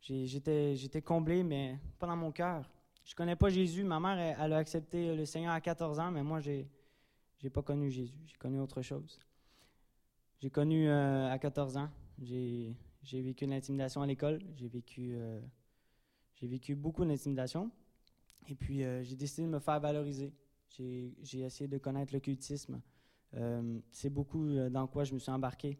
Speaker 8: J'étais, comblé, mais pas dans mon cœur. Je connais pas Jésus. Ma mère, elle, a accepté le Seigneur à 14 ans, mais moi, j'ai, j'ai pas connu Jésus. J'ai connu autre chose. J'ai connu euh, à 14 ans. J'ai, vécu l'intimidation à l'école. J'ai vécu, euh, j'ai vécu beaucoup d'intimidation. Et puis, euh, j'ai décidé de me faire valoriser. J'ai, essayé de connaître l'occultisme. Euh, c'est beaucoup euh, dans quoi je me suis embarqué.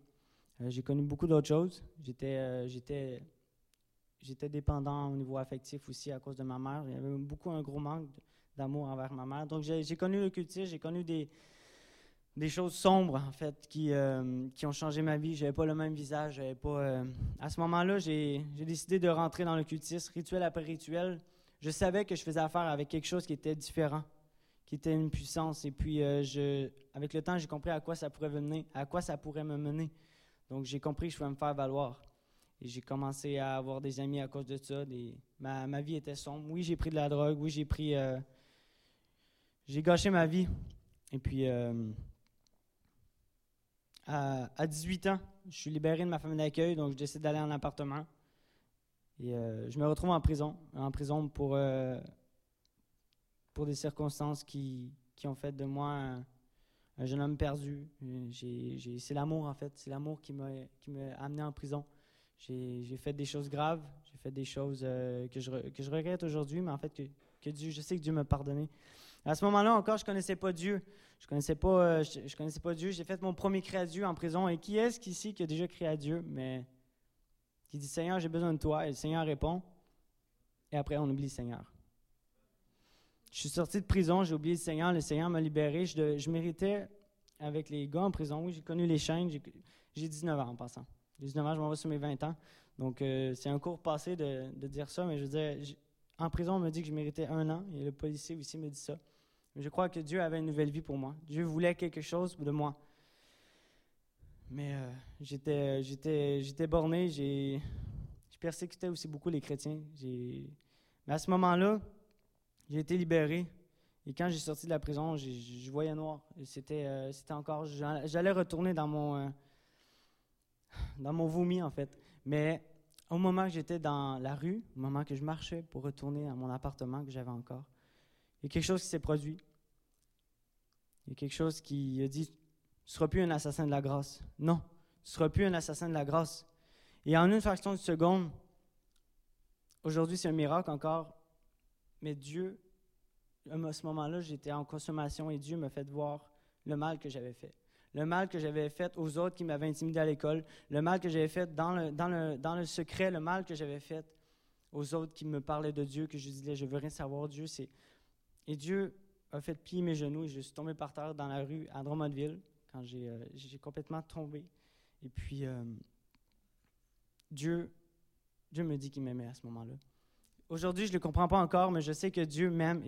Speaker 8: J'ai connu beaucoup d'autres choses. J'étais, j'étais, dépendant au niveau affectif aussi à cause de ma mère. Il y avait beaucoup un gros manque d'amour envers ma mère. Donc, j'ai, connu l'occultisme, j'ai connu des, des choses sombres, en fait, qui, qui ont changé ma vie. J'avais pas le même visage. Pas, À ce moment-là, j'ai, décidé de rentrer dans l'occultisme, rituel après rituel. Je savais que je faisais affaire avec quelque chose qui était différent, qui était une puissance. Et puis, euh, je, avec le temps, j'ai compris à quoi ça pourrait mener, à quoi ça pourrait me mener. Donc, j'ai compris que je pouvais me faire valoir. Et j'ai commencé à avoir des amis à cause de ça. Ma, ma vie était sombre. Oui, j'ai pris de la drogue. Oui, j'ai pris. euh, J'ai gâché ma vie. Et puis, euh, à, à 18 ans, je suis libéré de ma famille d'accueil, donc je décide d'aller en appartement. Et euh, je me retrouve en prison, en prison pour, euh, pour des circonstances qui, qui ont fait de moi un, un jeune homme perdu. C'est l'amour, en fait. C'est l'amour qui m'a amené en prison. J'ai fait des choses graves. J'ai fait des choses euh, que, je, que je regrette aujourd'hui, mais en fait, que, que Dieu, je sais que Dieu m'a pardonné. À ce moment-là encore, je connaissais pas Dieu. Je connaissais pas, je, connaissais pas Dieu. J'ai fait mon premier cri à Dieu en prison. Et qui est-ce qu'ici qui a déjà crié à Dieu, mais qui dit Seigneur, j'ai besoin de toi. Et le Seigneur répond. Et après, on oublie le Seigneur. Je suis sorti de prison, j'ai oublié le Seigneur. Le Seigneur m'a libéré. Je, méritais avec les gars en prison. Oui, j'ai connu les chaînes. J'ai- J'ai 19 ans en passant. J'ai 19 ans, je m'en vais sur mes 20 ans. Donc, euh, c'est un court passé de, dire ça, mais je veux dire, en prison, on me dit que je méritais un an, et le policier aussi me dit ça. Je crois que Dieu avait une nouvelle vie pour moi. Dieu voulait quelque chose de moi. Mais euh, j'étais, j'étais, j'étais borné, j'ai, je persécutais aussi beaucoup les chrétiens. J'ai, mais à ce moment-là, j'ai été libéré. Et quand j'ai sorti de la prison, je voyais noir. C'était, euh, c'était encore, j'allais retourner dans mon, euh, dans mon vomi en fait. Mais au moment que j'étais dans la rue, au moment que je marchais pour retourner à mon appartement que j'avais encore, il y a quelque chose qui s'est produit. Il y a quelque chose qui a dit Tu ne seras plus un assassin de la grâce. Non, tu ne seras plus un assassin de la grâce. Et en une fraction de seconde, aujourd'hui c'est un miracle encore, mais Dieu, à ce moment-là, j'étais en consommation et Dieu m'a fait voir le mal que j'avais fait. Le mal que j'avais fait aux autres qui m'avaient intimidé à l'école, le mal que j'avais fait dans le, secret, le mal que j'avais fait aux autres qui me parlaient de Dieu, que je disais, je veux rien savoir, Dieu, c'est... Et Dieu a fait plier mes genoux et je suis tombé par terre dans la rue à Drummondville quand j'ai euh, j'ai complètement tombé. Et puis, euh, Dieu, Dieu me dit qu'il m'aimait à ce moment-là. Aujourd'hui, je ne le comprends pas encore, mais je sais que Dieu m'aime.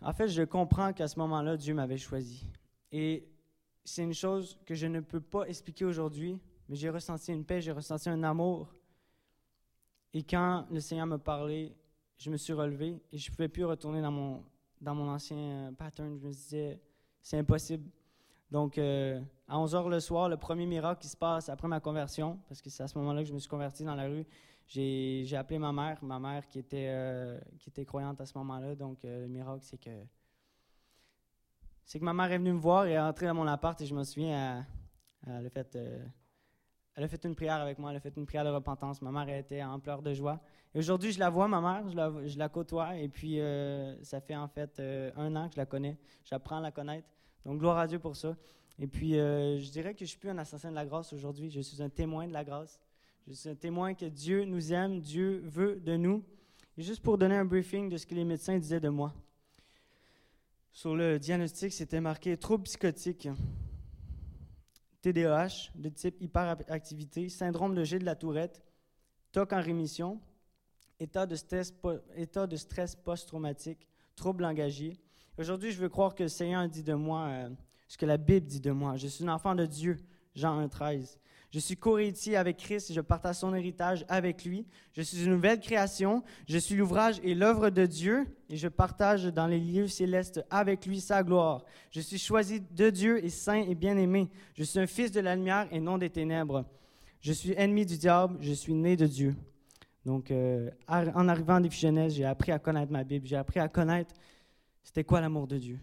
Speaker 8: En fait, je comprends qu'à ce moment-là, Dieu m'avait choisi. Et c'est une chose que je ne peux pas expliquer aujourd'hui, mais j'ai ressenti une paix, j'ai ressenti un amour. Et quand le Seigneur m'a parlé, je me suis relevé et je ne pouvais plus retourner dans mon, dans mon ancien euh, pattern. Je me disais, c'est impossible. Donc, euh, à 11 h le soir, le premier miracle qui se passe après ma conversion, parce que c'est à ce moment-là que je me suis converti dans la rue, j'ai appelé ma mère, ma mère qui était, euh, qui était croyante à ce moment-là. Donc, euh, le miracle, c'est que c'est que ma mère est venue me voir et est entrée dans mon appart et je me souviens, elle, elle a fait, elle a fait une prière avec moi, elle a fait une prière de repentance. Ma mère était en pleurs de joie. Et aujourd'hui, je la vois, ma mère, je la, je la côtoie et puis ça fait en fait un an que je la connais. J'apprends à la connaître. Donc, gloire à Dieu pour ça. Et puis, euh, je dirais que je ne suis plus un assassin de la grâce aujourd'hui. Je suis un témoin de la grâce. Je suis un témoin que Dieu nous aime, Dieu veut de nous. Et juste pour donner un briefing de ce que les médecins disaient de moi. Sur le diagnostic, c'était marqué trouble psychotique, TDAH de type hyperactivité, syndrome de G de la Tourette, TOC en rémission, état de stress, état stress post-traumatique, trouble langagier. Aujourd'hui, je veux croire que le Seigneur dit de moi euh, ce que la Bible dit de moi. Je suis un enfant de Dieu, Jean 1,13. Je suis co-héritier avec Christ et je partage son héritage avec lui. Je suis une nouvelle création. Je suis l'ouvrage et l'œuvre de Dieu et je partage dans les lieux célestes avec lui sa gloire. Je suis choisi de Dieu et saint et bien-aimé. Je suis un fils de la lumière et non des ténèbres. Je suis ennemi du diable. Je suis né de Dieu. Donc, euh, en arrivant défi jeunesse, j'ai appris à connaître ma Bible. J'ai appris à connaître c'était quoi l'amour de Dieu?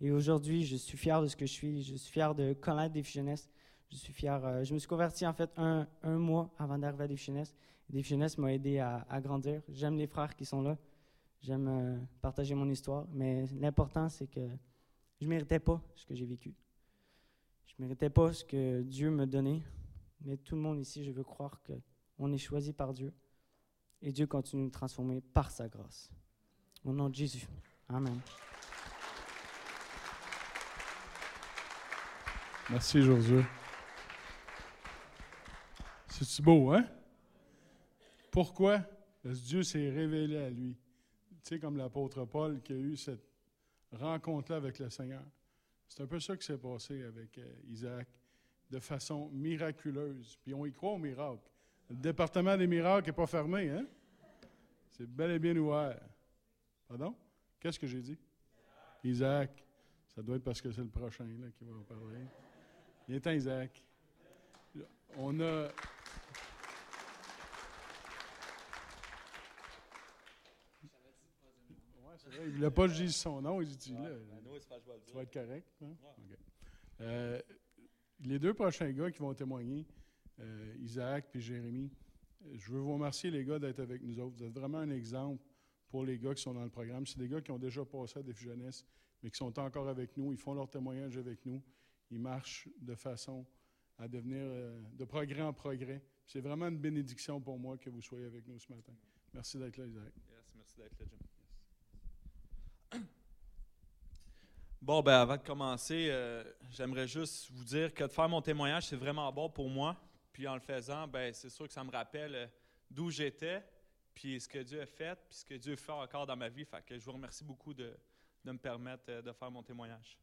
Speaker 8: Et aujourd'hui, je suis fier de ce que je suis. Je suis fier de connaître défi jeunesse. Je suis fier. euh, je me suis converti en fait un, un mois avant d'arriver à Défi Jeunesse. Défi Jeunesse m'a aidé à, à grandir. J'aime les frères qui sont là. J'aime euh, partager mon histoire. Mais l'important, c'est que je ne méritais pas ce que j'ai vécu. Je ne méritais pas ce que Dieu me donnait. Mais tout le monde ici, je veux croire qu'on est choisi par Dieu. Et Dieu continue de nous transformer par sa grâce. Au nom de Jésus. Amen.
Speaker 1: Merci, Josué. C'est-tu beau, hein? Pourquoi? Parce Dieu s'est révélé à lui. Tu sais, comme l'apôtre Paul qui a eu cette rencontre-là avec le Seigneur. C'est un peu ça qui s'est passé avec euh, Isaac, de façon miraculeuse. Puis on y croit au miracle. Le département des miracles n'est pas fermé, hein? C'est bel et bien ouvert. Pardon? Qu'est-ce que j'ai dit? Isaac. Ça doit être parce que c'est le prochain là, qui va en parler. Il est temps, Isaac. On a. Il voulait pas que je dise son nom. Il dit, là, tu vas être correct. hein? Euh, les deux prochains gars qui vont témoigner, euh, Isaac et Jérémy, je veux vous remercier, les gars, d'être avec nous autres. Vous êtes vraiment un exemple pour les gars qui sont dans le programme. C'est des gars qui ont déjà passé à Défi Jeunesse, mais qui sont encore avec nous. Ils font leur témoignage avec nous. Ils marchent de façon à devenir euh, de progrès en progrès. C'est vraiment une bénédiction pour moi que vous soyez avec nous ce matin. Merci d'être là, Isaac.
Speaker 9: Merci d'être là, Jim. Bon, ben avant de commencer, euh, j'aimerais juste vous dire que de faire mon témoignage, c'est vraiment bon pour moi. Puis en le faisant, ben c'est sûr que ça me rappelle euh, d'où j'étais, puis ce que Dieu a fait, puis ce que Dieu fait encore dans ma vie. Je vous remercie beaucoup de, de me permettre euh, de faire mon témoignage.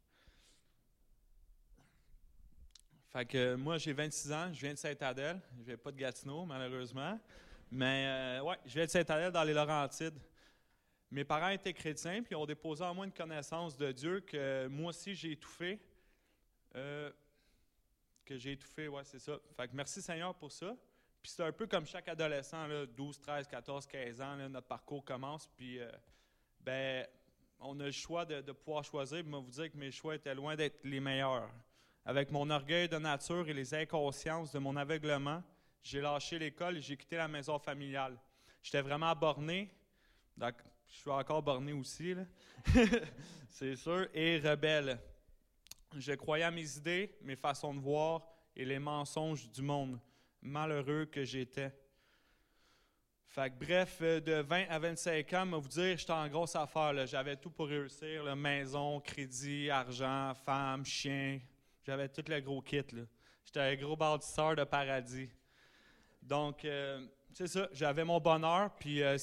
Speaker 9: Moi, j'ai 26 ans, je viens de Saint-Adèle. Je viens pas de Gatineau, malheureusement. Mais euh, ouais, je viens de Saint-Adèle dans les Laurentides. Mes parents étaient chrétiens, puis ils ont déposé en moi une connaissance de Dieu que moi aussi j'ai étouffé. Euh, que j'ai étouffé, ouais, c'est ça. Fait que merci Seigneur pour ça. Puis c'est un peu comme chaque adolescent, là, 12, 13, 14, 15 ans, notre parcours commence, puis euh, ben, on a le choix de, pouvoir choisir. Puis moi, vous dire que mes choix étaient loin d'être les meilleurs. Avec mon orgueil de nature et les inconsciences de mon aveuglement, j'ai lâché l'école et j'ai quitté la maison familiale. J'étais vraiment borné. Donc, je suis encore borné aussi, c'est sûr, et rebelle. Je croyais à mes idées, mes façons de voir et les mensonges du monde. Malheureux que j'étais. Fait que bref, euh, de 20 à 25 ans, moi vous dire, j'étais en grosse affaire. J'avais tout pour réussir. maison, crédit, argent, femme, chien. J'avais tout le gros kit. J'étais un gros bâtisseur de paradis. Donc, euh, c'est ça. J'avais mon bonheur, puis euh,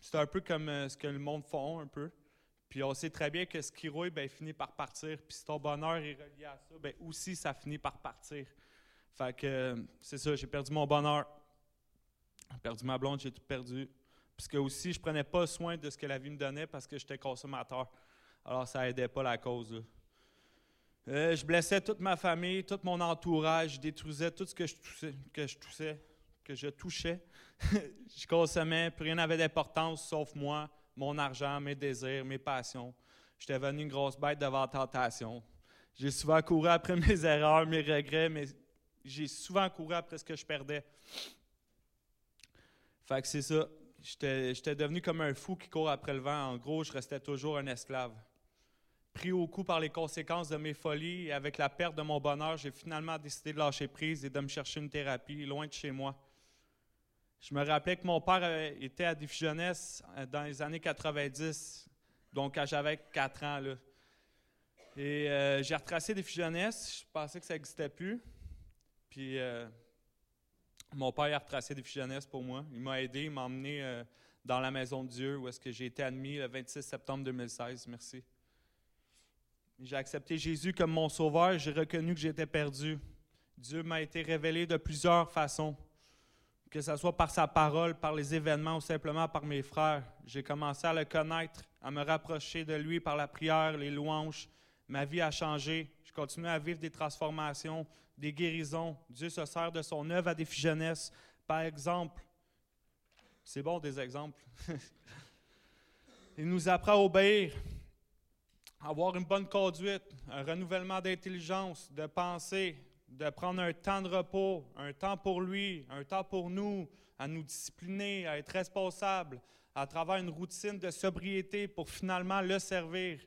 Speaker 9: c'est un peu comme ce que le monde font, un peu. Puis on sait très bien que ce qui rouille, ben, finit par partir. Puis si ton bonheur est relié à ça, ben, aussi, ça finit par partir. Fait que c'est ça, j'ai perdu mon bonheur. J'ai perdu ma blonde, j'ai tout perdu. Puisque aussi, je prenais pas soin de ce que la vie me donnait parce que j'étais consommateur. Alors, ça aidait pas la cause. Euh, je blessais toute ma famille, tout mon entourage, je détruisais tout ce que je touchais, que je touchais, que je touchais. je consommais, plus rien n'avait d'importance sauf moi, mon argent, mes désirs, mes passions. J'étais devenu une grosse bête devant la tentation. J'ai souvent couru après mes erreurs, mes regrets, mais j'ai souvent couru après ce que je perdais. Fait que c'est ça. J'étais devenu comme un fou qui court après le vent. En gros, je restais toujours un esclave. Pris au coup par les conséquences de mes folies et avec la perte de mon bonheur, j'ai finalement décidé de lâcher prise et de me chercher une thérapie loin de chez moi. Je me rappelais que mon père euh, était à Défi Jeunesse euh, dans les années 90, donc quand j'avais 4 ans. Là. Et euh, j'ai retracé Défi Jeunesse, je pensais que ça n'existait plus. Puis euh, mon père a retracé Défi Jeunesse pour moi. Il m'a aidé, il m'a emmené euh, dans la maison de Dieu où est-ce que j'ai été admis le 26 septembre 2016. Merci. J'ai accepté Jésus comme mon sauveur, j'ai reconnu que j'étais perdu. Dieu m'a été révélé de plusieurs façons, que ce soit par sa parole, par les événements ou simplement par mes frères. J'ai commencé à le connaître, à me rapprocher de lui par la prière, les louanges. Ma vie a changé. Je continue à vivre des transformations, des guérisons. Dieu se sert de son œuvre à des jeunesse. Par exemple, c'est bon des exemples. Il nous apprend à obéir, avoir une bonne conduite, un renouvellement d'intelligence, de pensée, de prendre un temps de repos, un temps pour lui, un temps pour nous, à nous discipliner, à être responsable, à travers une routine de sobriété pour finalement le servir.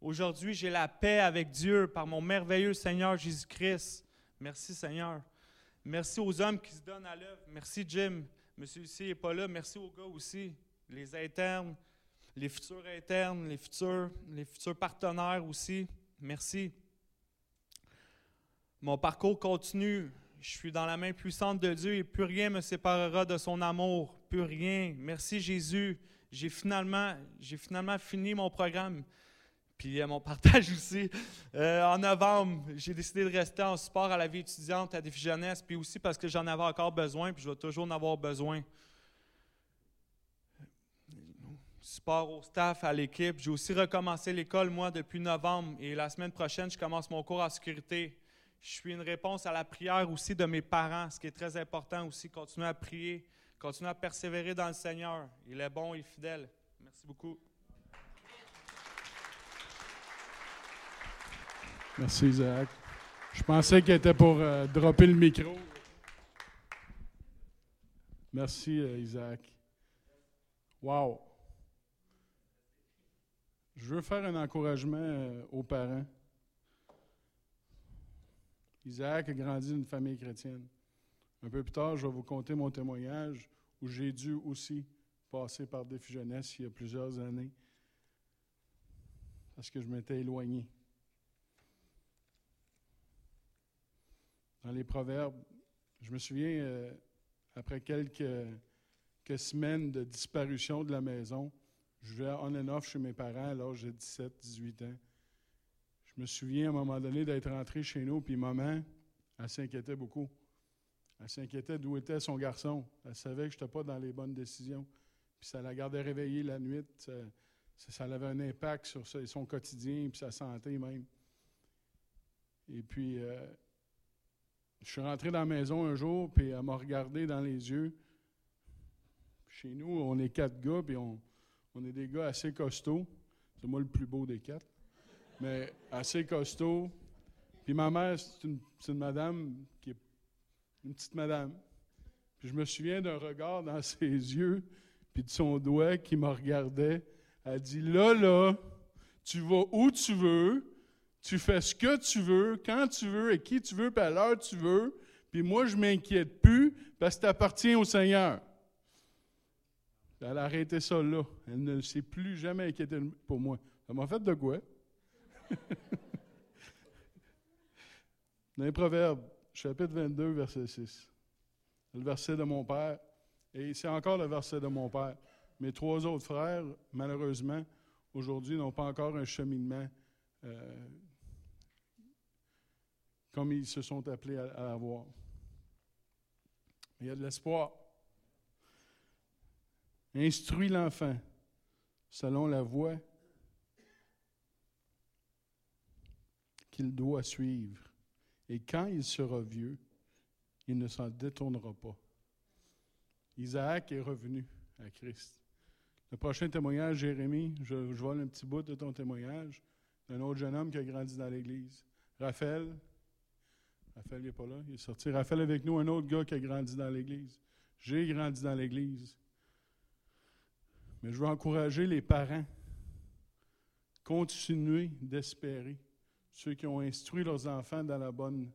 Speaker 9: Aujourd'hui, j'ai la paix avec Dieu par mon merveilleux Seigneur Jésus-Christ. Merci Seigneur. Merci aux hommes qui se donnent à l'œuvre. Merci Jim. Monsieur ici n'est pas là. Merci aux gars aussi, les internes, les futurs internes, les futurs, les futurs partenaires aussi. Merci. Mon parcours continue. Je suis dans la main puissante de Dieu et plus rien me séparera de son amour. Plus rien. Merci Jésus. J'ai finalement, j'ai finalement fini mon programme. Puis mon partage aussi. Euh, en novembre, j'ai décidé de rester en support à la vie étudiante à Défi Jeunesse, puis aussi parce que j'en avais encore besoin, puis je vais toujours en avoir besoin. Support au staff, à l'équipe. J'ai aussi recommencé l'école, moi, depuis novembre. Et la semaine prochaine, je commence mon cours en sécurité. Je suis une réponse à la prière aussi de mes parents, ce qui est très important aussi. Continuer à prier, continuer à persévérer dans le Seigneur. Il est bon et fidèle. Merci beaucoup.
Speaker 1: Merci, Isaac. Je pensais qu'il était pour euh, dropper le micro. Merci, euh, Isaac. Wow. Je veux faire un encouragement euh, aux parents. Isaac a grandi dans une famille chrétienne. Un peu plus tard, je vais vous conter mon témoignage où j'ai dû aussi passer par défi jeunesse il y a plusieurs années parce que je m'étais éloigné. Dans les proverbes, je me souviens, euh, après quelques, semaines de disparition de la maison, je vais on and off chez mes parents l'âge de 17, 18 ans. Je me souviens à un moment donné d'être rentré chez nous, puis maman, elle s'inquiétait beaucoup. Elle s'inquiétait d'où était son garçon. Elle savait que je n'étais pas dans les bonnes décisions. Puis ça la gardait réveillée la nuit. Ça, avait un impact sur son quotidien puis sa santé même. Et puis, euh, je suis rentré dans la maison un jour, puis elle m'a regardé dans les yeux. Chez nous, on est quatre gars, puis on, est des gars assez costauds. C'est moi le plus beau des quatre. Mais assez costaud. Puis ma mère, c'est une, une madame qui est une petite madame. Puis je me souviens d'un regard dans ses yeux, puis de son doigt qui me regardait. Elle dit Là, là, tu vas où tu veux, tu fais ce que tu veux, quand tu veux, et qui tu veux, puis à l'heure tu veux. Puis moi, je m'inquiète plus parce que tu appartiens au Seigneur. Elle a arrêté ça là. Elle ne s'est plus jamais inquiétée pour moi. Ça m'a fait de quoi? Dans les Proverbes, chapitre 22, verset 6. Le verset de mon père. Et c'est encore le verset de mon père. Mes trois autres frères, malheureusement, aujourd'hui, n'ont pas encore un cheminement euh, comme ils se sont appelés à, à avoir. Il y a de l'espoir. Instruis l'enfant selon la voie qu'il doit suivre. Et quand il sera vieux, il ne s'en détournera pas. Isaac est revenu à Christ. Le prochain témoignage, Jérémie, je, je vole un petit bout de ton témoignage, d'un autre jeune homme qui a grandi dans l'Église. Raphaël, Raphaël n'est pas là, il est sorti. Raphaël avec nous, un autre gars qui a grandi dans l'Église. J'ai grandi dans l'Église. Mais je veux encourager les parents. Continuez d'espérer. Ceux qui ont instruit leurs enfants dans la bonne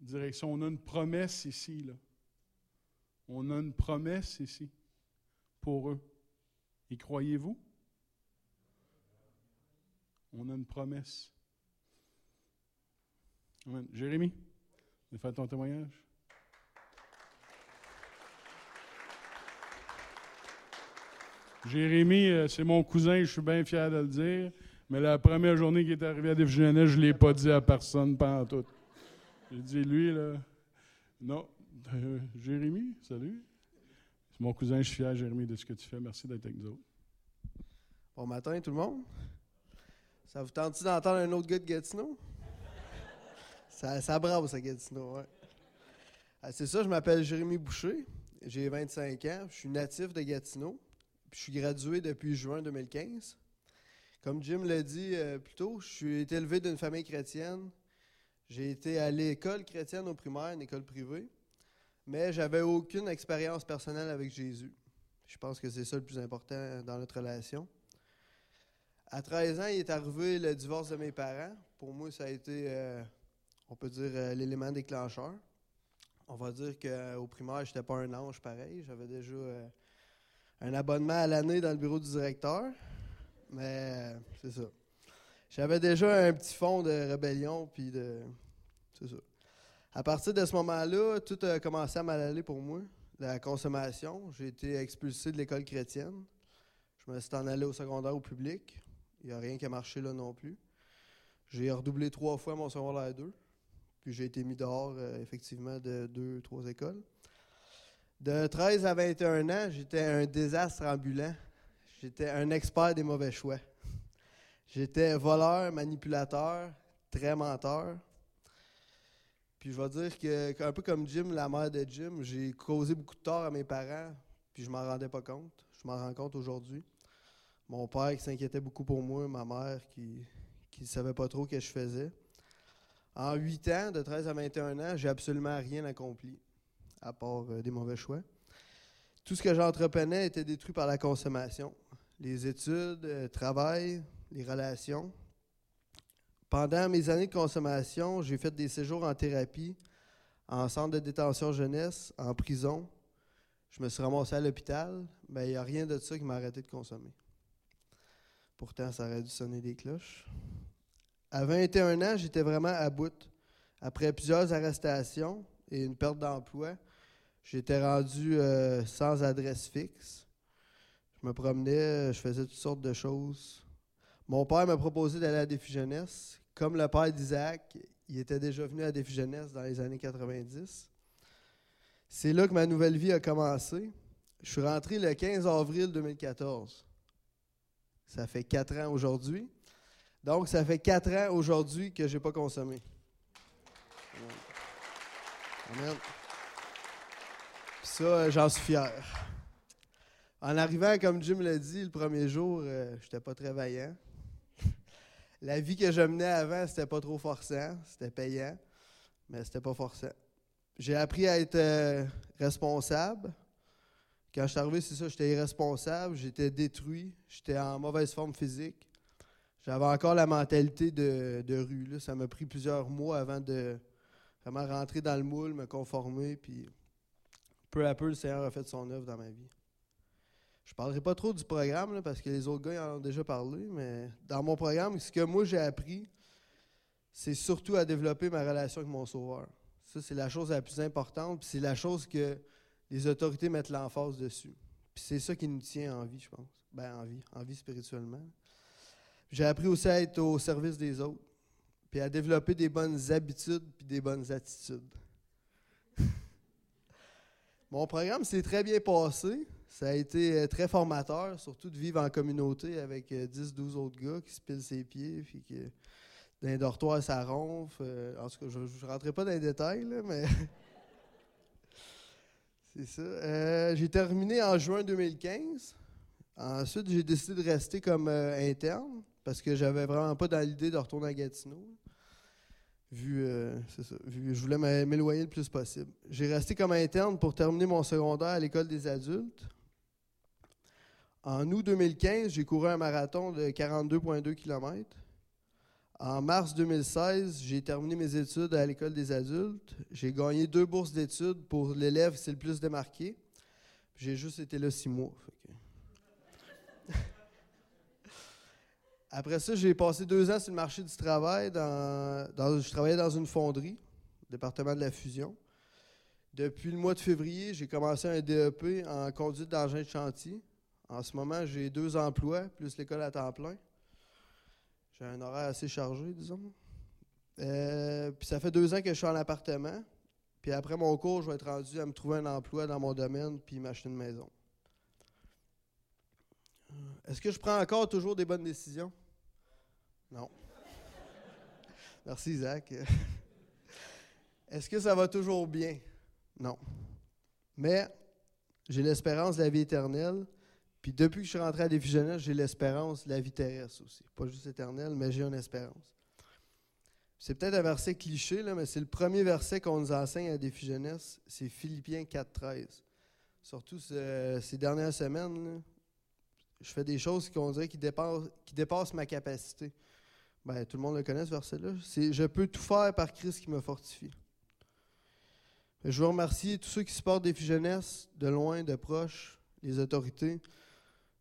Speaker 1: direction. On a une promesse ici, là. On a une promesse ici pour eux. Y croyez-vous? On a une promesse. Amen. Tu as fait ton témoignage? Jérémie, euh, c'est mon cousin, je suis bien fier de le dire. Mais la première journée qu'il est arrivé à Défigénet, je ne l'ai pas dit à personne pendant tout. J'ai dit, lui, là. Non. Euh, Jérémie, salut. C'est mon cousin, je suis fier, Jérémie, de ce que tu fais. Merci d'être avec nous autres.
Speaker 10: Bon matin, tout le monde. Ça vous tente d'entendre un autre gars de Gatineau? Ça, ça brave, ça, Gatineau. Ah, c'est ça, je m'appelle Jérémy Boucher. J'ai 25 ans. Je suis natif de Gatineau. Puis je suis gradué depuis juin 2015. Comme Jim l'a dit euh, plus tôt, je suis élevé d'une famille chrétienne. J'ai été à l'école chrétienne au primaire, une école privée. Mais j'avais aucune expérience personnelle avec Jésus. Je pense que c'est ça le plus important dans notre relation. À 13 ans, il est arrivé le divorce de mes parents. Pour moi, ça a été, euh, on peut dire, euh, l'élément déclencheur. On va dire qu'au primaire, je n'étais pas un ange pareil. J'avais déjà euh, un abonnement à l'année dans le bureau du directeur. Mais euh, c'est ça. J'avais déjà un petit fond de rébellion, puis de. C'est ça. À partir de ce moment-là, tout a commencé à mal aller pour moi. La consommation. J'ai été expulsé de l'école chrétienne. Je me suis en allé au secondaire au public. Il n'y a rien qui a marché là non plus. J'ai redoublé trois fois mon secondaire 2. Puis j'ai été mis dehors, euh, effectivement, de deux, trois écoles. De 13 à 21 ans, j'étais un désastre ambulant. J'étais un expert des mauvais choix. J'étais voleur, manipulateur, très menteur. Puis je vais dire que, qu'un peu comme Jim, la mère de Jim, j'ai causé beaucoup de tort à mes parents, puis je m'en rendais pas compte. Je m'en rends compte aujourd'hui. Mon père qui s'inquiétait beaucoup pour moi, ma mère qui, ne savaient pas trop ce que je faisais. En huit ans, de 13 à 21 ans, j'ai absolument rien accompli, à part euh, des mauvais choix. Tout ce que j'entreprenais était détruit par la consommation. Les études, le travail, les relations. Pendant mes années de consommation, j'ai fait des séjours en thérapie, en centre de détention jeunesse, en prison. Je me suis ramassé à l'hôpital, mais il n'y a rien de ça qui m'a arrêté de consommer. Pourtant, ça aurait dû sonner des cloches. À 21 ans, j'étais vraiment à bout. Après plusieurs arrestations et une perte d'emploi, j'étais rendu euh, sans adresse fixe. Je me promenais, je faisais toutes sortes de choses. Mon père m'a proposé d'aller à Défi Jeunesse. Comme le père d'Isaac, il était déjà venu à Défi Jeunesse dans les années 90. C'est là que ma nouvelle vie a commencé. Je suis rentré le 15 avril 2014. Ça fait quatre ans aujourd'hui. Donc, ça fait quatre ans aujourd'hui que je n'ai pas consommé. Amen. Ça, euh, j'en suis fier. En arrivant, comme Jim l'a dit, le premier jour, euh, je n'étais pas très vaillant. La vie que je menais avant, c'était pas trop forçant, c'était payant, mais c'était pas forçant. J'ai appris à être euh, responsable. Quand je suis arrivé, c'est ça, j'étais irresponsable, j'étais détruit, j'étais en mauvaise forme physique. J'avais encore la mentalité de, rue. là. Ça m'a pris plusieurs mois avant de vraiment rentrer dans le moule, me conformer, puis peu à peu, le Seigneur a fait son œuvre dans ma vie. Je ne parlerai pas trop du programme, parce que les autres gars en ont déjà parlé, mais dans mon programme, ce que moi j'ai appris, c'est surtout à développer ma relation avec mon Sauveur. Ça, c'est la chose la plus importante, puis c'est la chose que les autorités mettent l'emphase dessus. Puis c'est ça qui nous tient en vie, je pense. Ben, en vie, en vie spirituellement. J'ai appris aussi à être au service des autres, puis à développer des bonnes habitudes, puis des bonnes attitudes. Mon programme s'est très bien passé. Ça a été euh, très formateur, surtout de vivre en communauté avec 10-12 autres gars qui se pilent ses pieds, puis que dans les dortoirs, ça ronfle. Euh, en tout cas, je ne rentrerai pas dans les détails, mais. C'est ça. Euh, j'ai terminé en juin 2015. Ensuite, j'ai décidé de rester comme euh, interne parce que j'avais vraiment pas dans l'idée de retourner à Gatineau. Vu, euh, c'est je voulais m'éloigner le plus possible. J'ai resté comme interne pour terminer mon secondaire à l'école des adultes. En août 2015, j'ai couru un marathon de 42,2 km. En mars 2016, j'ai terminé mes études à l'école des adultes. J'ai gagné deux bourses d'études pour l'élève s'est le plus démarqué. J'ai juste été là six mois que- Après ça, j'ai passé deux ans sur le marché du travail. Je travaillais dans une fonderie, département de la fusion. Depuis le mois de février, j'ai commencé un DEP en conduite d'engin de chantier. En ce moment, j'ai deux emplois, plus l'école à temps plein. J'ai un horaire assez chargé, disons. Euh, puis ça fait deux ans que je suis en appartement. Puis après mon cours, je vais être rendu à me trouver un emploi dans mon domaine puis m'acheter une maison. Est-ce que je prends encore toujours des bonnes décisions? Non. Merci, Isaac. Est-ce que ça va toujours bien? Non. Mais j'ai l'espérance de la vie éternelle. Puis depuis que je suis rentré à Défi j'ai l'espérance de la vie terrestre aussi. Pas juste éternelle, mais j'ai une espérance. C'est peut-être un verset cliché, mais c'est le premier verset qu'on nous enseigne à Défi Jeunesse. C'est Philippiens 4.13. Surtout ce- ces dernières semaines, là, je fais des choses dirait qui dépassent, qui dépassent ma capacité. Ben, tout le monde le connaît, ce verset-là. C'est Je peux tout faire par Christ qui me fortifie. Je veux remercier tous ceux qui supportent Défi Jeunesse, de loin, de proche, les autorités,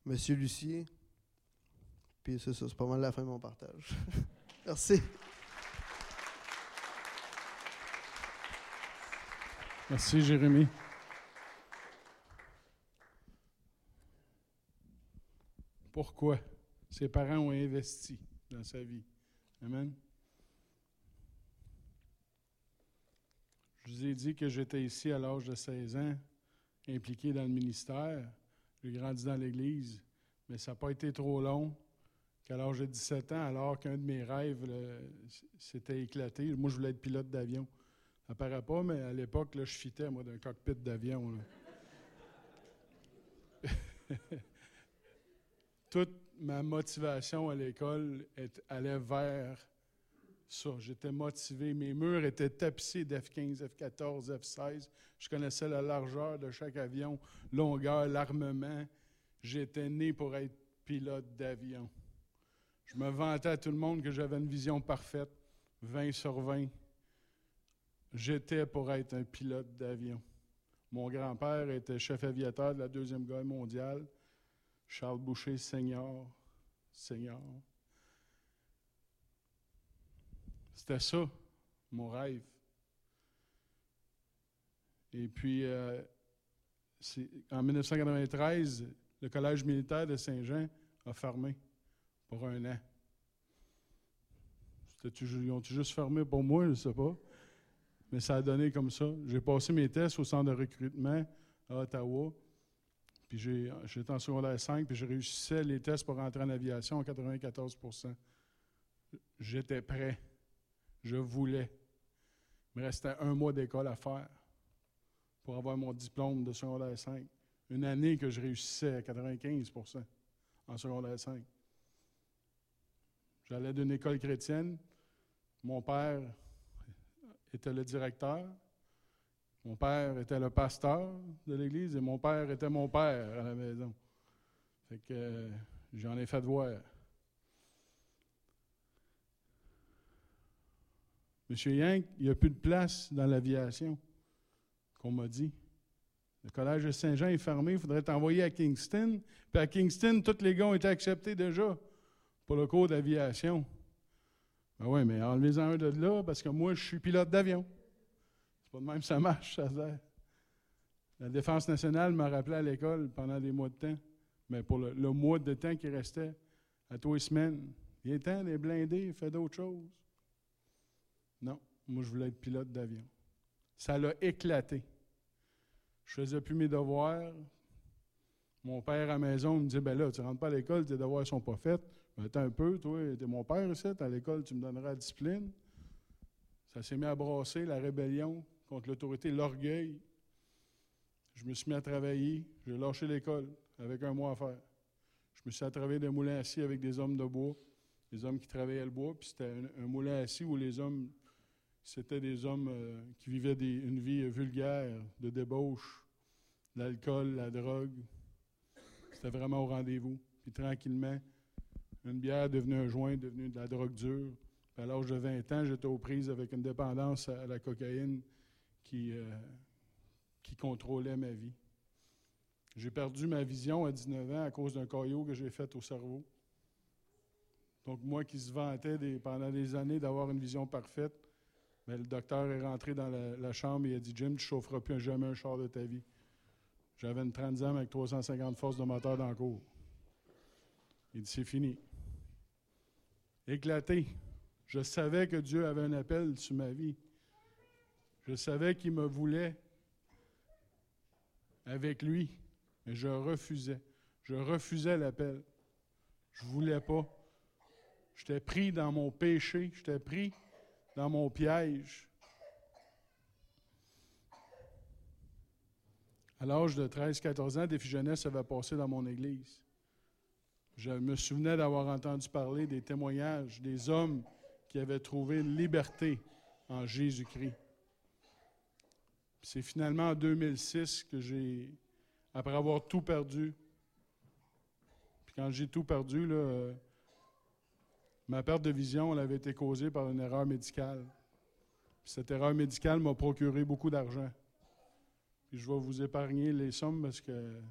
Speaker 10: Monsieur Lucier. Puis c'est ça, c'est pas mal la fin de mon partage. Merci.
Speaker 1: Merci, Jérémy. Pourquoi? Ses parents ont investi dans sa vie. Amen. Je vous ai dit que j'étais ici à l'âge de 16 ans, impliqué dans le ministère. J'ai grandi dans l'Église, mais ça n'a pas été trop long qu'à l'âge de 17 ans, alors qu'un de mes rêves s'était éclaté. Moi, je voulais être pilote d'avion. Ça paraît pas, mais à l'époque, je fitais, moi, d'un cockpit d'avion. Toute ma motivation à l'école allait vers ça. J'étais motivé. Mes murs étaient tapissés d'F-15, F-14, F-16. Je connaissais la largeur de chaque avion, longueur, l'armement. J'étais né pour être pilote d'avion. Je me vantais à tout le monde que j'avais une vision parfaite, 20 sur 20. J'étais pour être un pilote d'avion. Mon grand-père était chef aviateur de la Deuxième Guerre mondiale. Charles Boucher, senior. Senior. C'était ça, mon rêve. Et puis, euh, en 1993, le Collège militaire de Saint-Jean a fermé pour un an. Ils ont juste fermé pour moi, je ne sais pas. Mais ça a donné comme ça. J'ai passé mes tests au centre de recrutement à Ottawa. Puis j'étais en secondaire 5, puis je réussissais les tests pour rentrer en aviation à 94% J'étais prêt. Je voulais. Il me restait un mois d'école à faire pour avoir mon diplôme de secondaire 5. Une année que je réussissais à 95% en secondaire 5. J'allais d'une école chrétienne. Mon père était le directeur. Mon père était le pasteur de l'église et mon père était mon père à la maison. Fait que euh, j'en ai fait voir. Monsieur Yank, il n'y a plus de place dans l'aviation, qu'on m'a dit. Le collège de Saint-Jean est fermé, il faudrait t'envoyer à Kingston. Puis à Kingston, tous les gars ont été acceptés déjà pour le cours d'aviation. Ben oui, mais enlevez-en un de là parce que moi, je suis pilote d'avion. C'est pas de même ça marche, ça. La Défense nationale m'a rappelé à l'école pendant des mois de temps. Mais pour le, mois de temps qui restait, à tous les semaines, il est temps des blindés, fait d'autres choses. Non, moi, je voulais être pilote d'avion. Ça l'a éclaté. Je faisais plus mes devoirs. Mon père à la maison me disait Ben là, tu rentres pas à l'école, tes devoirs sont pas faits. Ben, attends un peu, toi, t'es mon père ici, à l'école, tu me donneras la discipline. Ça s'est mis à brasser, la rébellion contre l'autorité, l'orgueil. Je me suis mis à travailler. J'ai lâché l'école avec un mois à faire. Je me suis à travailler des moulins assis avec des hommes de bois, des hommes qui travaillaient le bois. Puis c'était un, moulin assis où les hommes, c'était des hommes euh, qui vivaient une vie vulgaire, de débauche, l'alcool, la drogue. C'était vraiment au rendez-vous. Puis tranquillement, une bière devenue un joint, devenue de la drogue dure. Puis à l'âge de 20 ans, j'étais aux prises avec une dépendance à la cocaïne qui, euh, qui contrôlait ma vie. J'ai perdu ma vision à 19 ans à cause d'un caillot que j'ai fait au cerveau. Donc, moi qui se vantais pendant des années d'avoir une vision parfaite, mais le docteur est rentré dans la, chambre et a dit Jim, tu ne chaufferas plus jamais un char de ta vie. J'avais une 30 ans avec 350 forces de moteur dans le cours. Il dit C'est fini. Éclaté. Je savais que Dieu avait un appel sur ma vie. Je savais qu'il me voulait avec lui, mais je refusais. Je refusais l'appel. Je ne voulais pas. J'étais pris dans mon péché, j'étais pris dans mon piège. À l'âge de 13-14 ans, Défi Jeunesse avait passé dans mon église. Je me souvenais d'avoir entendu parler des témoignages des hommes qui avaient trouvé liberté en Jésus-Christ. C'est finalement en 2006 que j'ai, après avoir tout perdu, puis quand j'ai tout perdu, là, euh, ma perte de vision elle avait été causée par une erreur médicale. Puis cette erreur médicale m'a procuré beaucoup d'argent. Puis je vais vous épargner les sommes parce que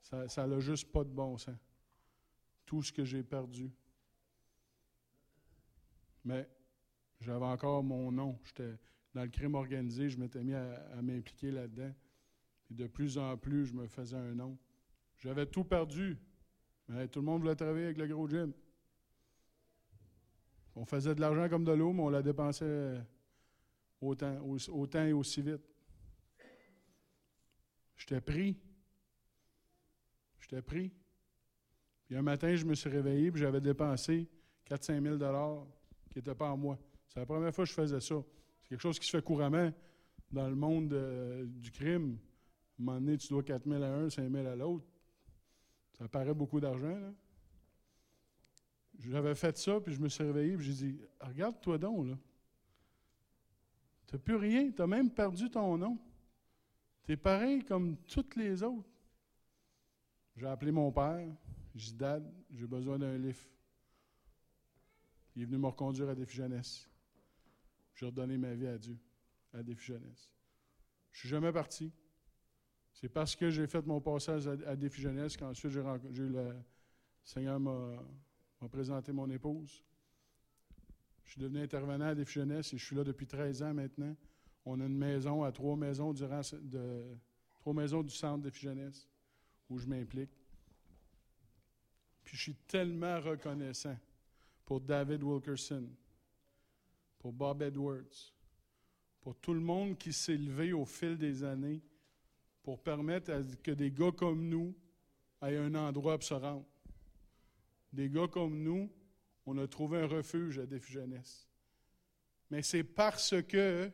Speaker 1: ça n'a juste pas de bon sens. Tout ce que j'ai perdu. Mais j'avais encore mon nom. J'étais dans le crime organisé, je m'étais mis à, à m'impliquer là-dedans. Et de plus en plus, je me faisais un nom. J'avais tout perdu. Mais tout le monde voulait travailler avec le gros gym. On faisait de l'argent comme de l'eau, mais on la dépensait autant, au- autant et aussi vite. J'étais pris. J'étais pris. Puis un matin, je me suis réveillé, puis j'avais dépensé 4-5 000 qui n'étaient pas en moi. C'est la première fois que je faisais ça. Quelque chose qui se fait couramment dans le monde euh, du crime. À un moment donné, tu dois 4 000 à un, 5 000 à l'autre. Ça paraît beaucoup d'argent. J'avais fait ça, puis je me suis réveillé, puis j'ai dit Regarde-toi donc, là. Tu n'as plus rien, tu as même perdu ton nom. Tu es pareil comme toutes les autres. J'ai appelé mon père. J'ai dit Dad, j'ai besoin d'un livre. Il est venu me reconduire à Défi Jeunesse. J'ai redonné ma vie à Dieu, à Défi Jeunesse. Je suis jamais parti. C'est parce que j'ai fait mon passage à, à Jeunesse qu'ensuite j'ai le Seigneur m'a présenté mon épouse. Je suis devenu intervenant à Défi Jeunesse et je suis là depuis 13 ans maintenant. On a une maison à trois maisons durant de, trois maisons du centre Défi Jeunesse où je m'implique. Puis je suis tellement reconnaissant pour David Wilkerson, pour Bob Edwards, pour tout le monde qui s'est levé au fil des années pour permettre à- que des gars comme nous aient un endroit pour se rendre. Des gars comme nous, on a trouvé un refuge à Défi. Mais c'est parce que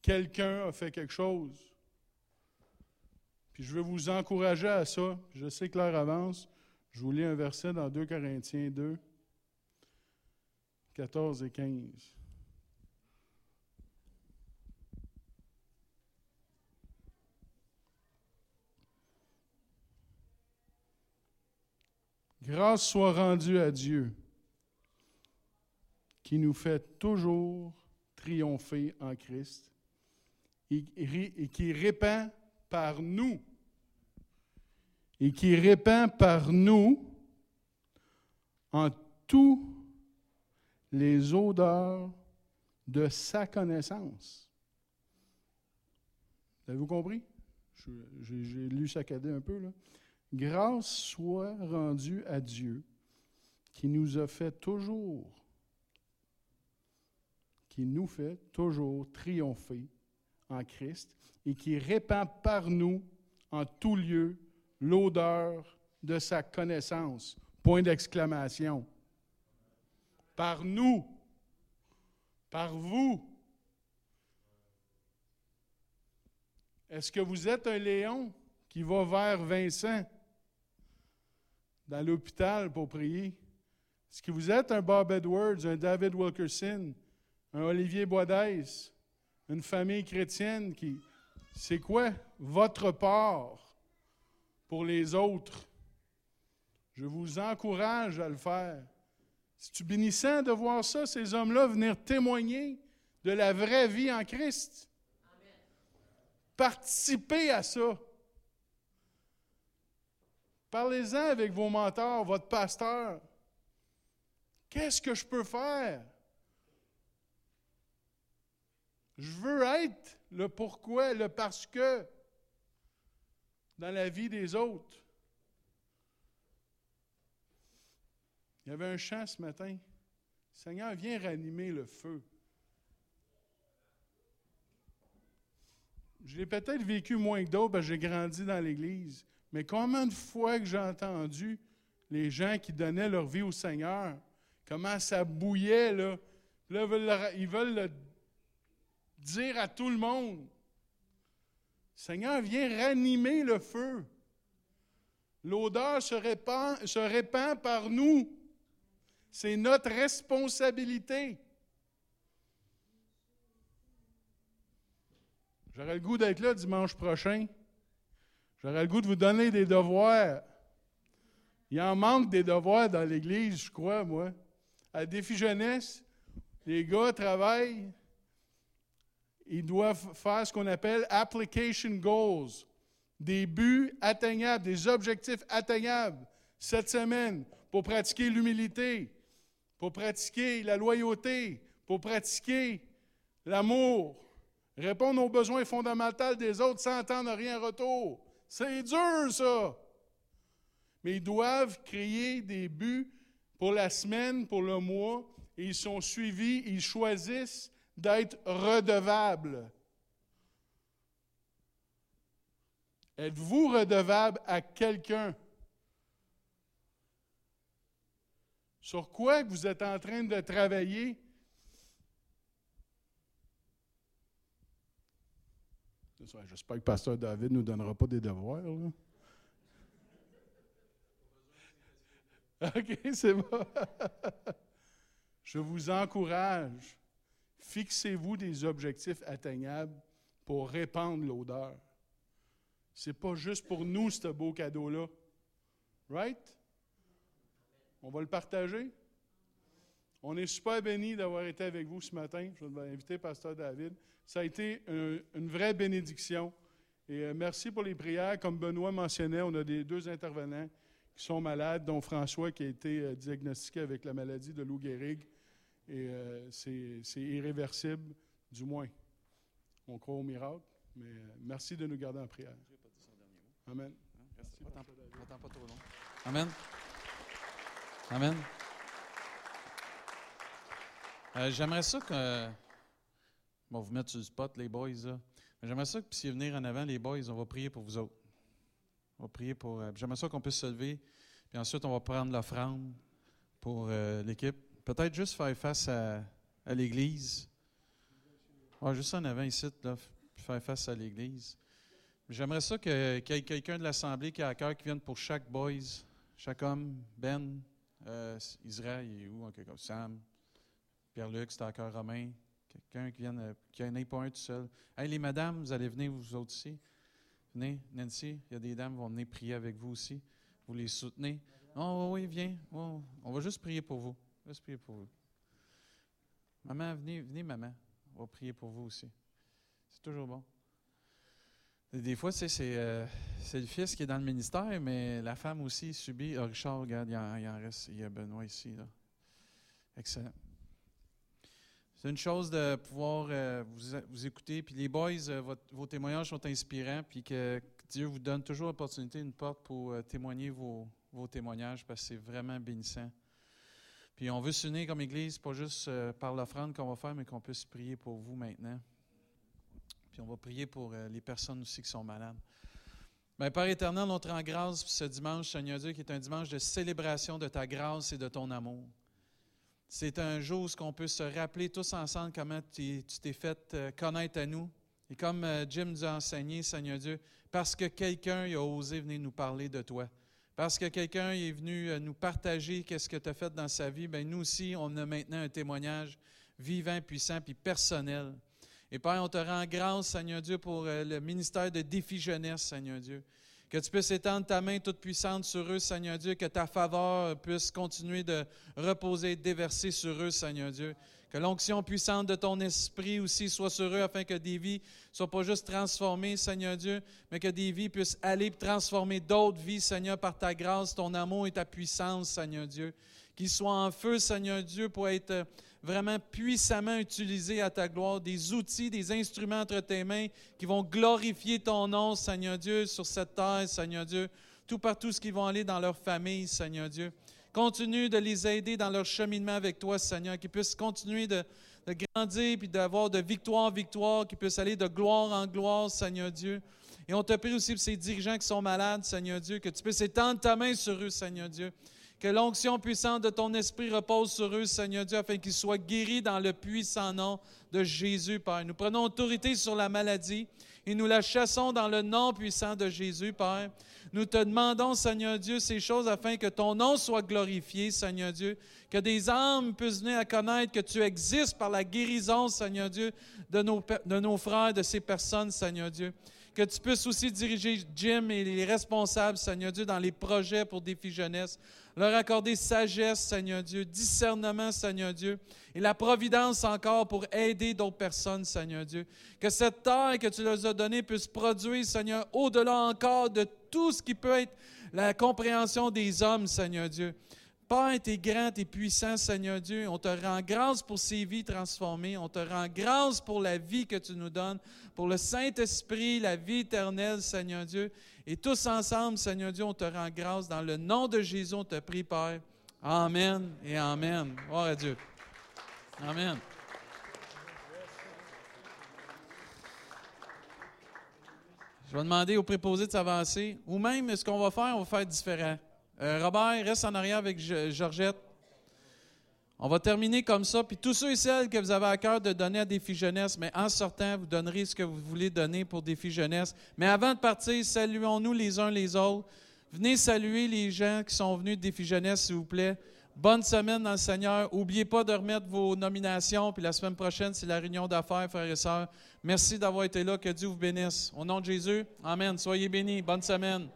Speaker 1: quelqu'un a fait quelque chose. Puis je veux vous encourager à ça. Je sais que l'heure avance. Je vous lis un verset dans 2 Corinthiens 2, 14 et 15. Grâce soit rendue à Dieu, qui nous fait toujours triompher en Christ et, qui répand par nous, et qui répand par nous en tous les odeurs de sa connaissance. Avez-vous compris? J'ai lu saccadé un peu, là. Grâce soit rendue à Dieu qui nous a fait toujours, qui nous fait toujours triompher en Christ et qui répand par nous en tout lieu l'odeur de sa connaissance. Point d'exclamation. Par nous, par vous. Est-ce que vous êtes un Léon qui va vers Vincent dans l'hôpital pour prier? Est-ce que vous êtes un Bob Edwards, un David Wilkerson, un Olivier Boisdès, une famille chrétienne qui. C'est quoi votre part pour les autres? Je vous encourage à le faire. C'est-tu bénissant de voir ça, ces hommes-là venir témoigner de la vraie vie en Christ? Participez à ça. Parlez-en avec vos mentors, votre pasteur. Qu'est-ce que je peux faire? Je veux être le pourquoi, le parce que dans la vie des autres. Il y avait un chant ce matin. Seigneur, viens ranimer le feu. Je l'ai peut-être vécu moins que d'autres parce que j'ai grandi dans l'Église. Mais combien de fois que j'ai entendu les gens qui donnaient leur vie au Seigneur, comment ça bouillait, là. Là, ils veulent le- ils veulent le dire à tout le monde. Seigneur, viens ranimer le feu. L'odeur se répand, se répand par nous. C'est notre responsabilité. J'aurais le goût d'être là dimanche prochain. J'aurais le goût de vous donner des devoirs. Il en manque des devoirs dans l'Église, je crois, moi. À Défi Jeunesse, les gars travaillent. Ils doivent faire ce qu'on appelle application goals. Des buts atteignables, des objectifs atteignables cette semaine pour pratiquer l'humilité, pour pratiquer la loyauté, pour pratiquer l'amour, répondre aux besoins fondamentaux des autres sans attendre rien en retour. C'est dur, ça. Mais ils doivent créer des buts pour la semaine, pour le mois, et ils sont suivis, ils choisissent d'être redevables. Êtes-vous redevable à quelqu'un? Sur quoi vous êtes en train de travailler? J'espère que Pasteur David ne nous donnera pas des devoirs. OK, c'est bon. Je vous encourage, fixez-vous des objectifs atteignables pour répandre l'odeur. C'est pas juste pour nous, ce beau cadeau-là. Right? On va le partager. On est super bénis d'avoir été avec vous ce matin. Je vais inviter Pasteur David. Ça a été un- une vraie bénédiction. Et euh, merci pour les prières. Comme Benoît mentionnait, on a des deux intervenants qui sont malades, dont François qui a été euh, diagnostiqué avec la maladie de Lou Gehrig. Et euh, c'est c'est irréversible, du moins. On croit au miracle, mais euh, merci de nous garder en prière. Amen.
Speaker 11: Attends pas trop long. Amen. Amen. Euh, J'aimerais ça que. Bon, vous mettre sur le spot, les boys, J'aimerais ça que vous puissiez venir en avant, les boys. On va prier pour vous autres. On va prier pour. euh, J'aimerais ça qu'on puisse se lever. Puis ensuite, on va prendre l'offrande pour euh, l'équipe. Peut-être juste faire face à, l'Église. Ouais, juste en avant ici, là, faire face à l'Église. J'aimerais ça qu'il y ait quelqu'un de l'Assemblée qui a à cœur qui vienne pour chaque boys, chaque homme, Ben, euh, Israël, il est où? Ok, comme Sam, Pierre-Luc, c'est cœur Romain. Quelqu'un qui vienne, euh, qui pas un tout seul. Hey, les madames, vous allez venir vous autres aussi. Venez, Nancy, il y a des dames qui vont venir prier avec vous aussi. Vous les soutenez. Oh, oui, viens. On va juste prier pour vous. Juste prier pour vous. Maman, venez, venez, maman. On va prier pour vous aussi. C'est toujours bon. Des fois, euh, c'est le fils qui est dans le ministère, mais la femme aussi subit. Ah, Richard, regarde, il en, en reste. Il y a Benoît ici. Là. Excellent. C'est une chose de pouvoir euh, vous, écouter. Puis les boys, euh, vos témoignages sont inspirants. Puis que Dieu vous donne toujours l'opportunité, une porte pour témoigner vos, vos témoignages parce que c'est vraiment bénissant. Puis on veut s'unir comme Église, pas juste par l'offrande qu'on va faire, mais qu'on puisse prier pour vous maintenant. Puis on va prier pour euh, les personnes aussi qui sont malades. Bien, Père éternel, on te rend grâce ce dimanche, Seigneur Dieu, qui est un dimanche de célébration de ta grâce et de ton amour. C'est un jour où on peut se rappeler tous ensemble comment tu t'es fait euh, connaître à nous. Et comme euh, Jim nous a enseigné, Seigneur Dieu, parce que quelqu'un a osé venir nous parler de toi. Parce que quelqu'un est venu nous partager qu'est-ce que tu as fait dans sa vie, bien, nous aussi, on a maintenant un témoignage vivant, puissant, puis personnel. Et Père, on te rend grâce, Seigneur Dieu, pour euh, le ministère de défi jeunesse, Seigneur Dieu. Que tu puisses étendre ta main toute puissante sur eux, Seigneur Dieu, que ta faveur puisse continuer de reposer et déverser sur eux, Seigneur Dieu. Que l'onction puissante de ton esprit aussi soit sur eux afin que des vies ne soient pas juste transformées, Seigneur Dieu, mais que des vies puissent aller transformer d'autres vies, Seigneur, par ta grâce, ton amour et ta puissance, Seigneur Dieu. Qu'ils soient en feu, Seigneur Dieu, pour être vraiment puissamment utilisés à ta gloire, des outils, des instruments entre tes mains qui vont glorifier ton nom, Seigneur Dieu, sur cette terre, Seigneur Dieu, tout partout ce qui vont aller dans leur famille, Seigneur Dieu. Continue de les aider dans leur cheminement avec toi, Seigneur, qu'ils puissent continuer de, de grandir puis d'avoir de victoire en victoire, qu'ils puissent aller de gloire en gloire, Seigneur Dieu. Et on te prie aussi pour ces dirigeants qui sont malades, Seigneur Dieu, que tu puisses étendre ta main sur eux, Seigneur Dieu. Que l'onction puissante de ton esprit repose sur eux, Seigneur Dieu, afin qu'ils soient guéris dans le puissant nom de Jésus, Père. Nous prenons autorité sur la maladie et nous la chassons dans le nom puissant de Jésus, Père. Nous te demandons, Seigneur Dieu, ces choses afin que ton nom soit glorifié, Seigneur Dieu, que des âmes puissent venir à connaître que tu existes par la guérison, Seigneur Dieu, de nos, de nos frères, de ces personnes, Seigneur Dieu. Que tu puisses aussi diriger Jim et les responsables, Seigneur Dieu, dans les projets pour Défi Jeunesse. Leur accorder sagesse, Seigneur Dieu, discernement, Seigneur Dieu, et la providence encore pour aider d'autres personnes, Seigneur Dieu. Que cette terre que tu leur as donnée puisse produire, Seigneur, au-delà encore de tout ce qui peut être la compréhension des hommes, Seigneur Dieu. Père, tu es grand, tu es puissant, Seigneur Dieu. On te rend grâce pour ces vies transformées. On te rend grâce pour la vie que tu nous donnes, pour le Saint-Esprit, la vie éternelle, Seigneur Dieu. Et tous ensemble, Seigneur Dieu, on te rend grâce. Dans le nom de Jésus, on te prie, Père. Amen et Amen. Gloire à Dieu. Amen. Je vais demander aux préposés de s'avancer. Ou même, ce qu'on va faire, on va faire différent? Euh, Robert, reste en arrière avec Georgette. On va terminer comme ça. Puis tous ceux et celles que vous avez à cœur de donner à Défi Jeunesse, mais en sortant, vous donnerez ce que vous voulez donner pour Défi Jeunesse. Mais avant de partir, saluons-nous les uns les autres. Venez saluer les gens qui sont venus de Défi Jeunesse, s'il vous plaît. Bonne semaine dans le Seigneur. N'oubliez pas de remettre vos nominations. Puis la semaine prochaine, c'est la réunion d'affaires, frères et sœurs. Merci d'avoir été là. Que Dieu vous bénisse. Au nom de Jésus, Amen. Soyez bénis. Bonne semaine.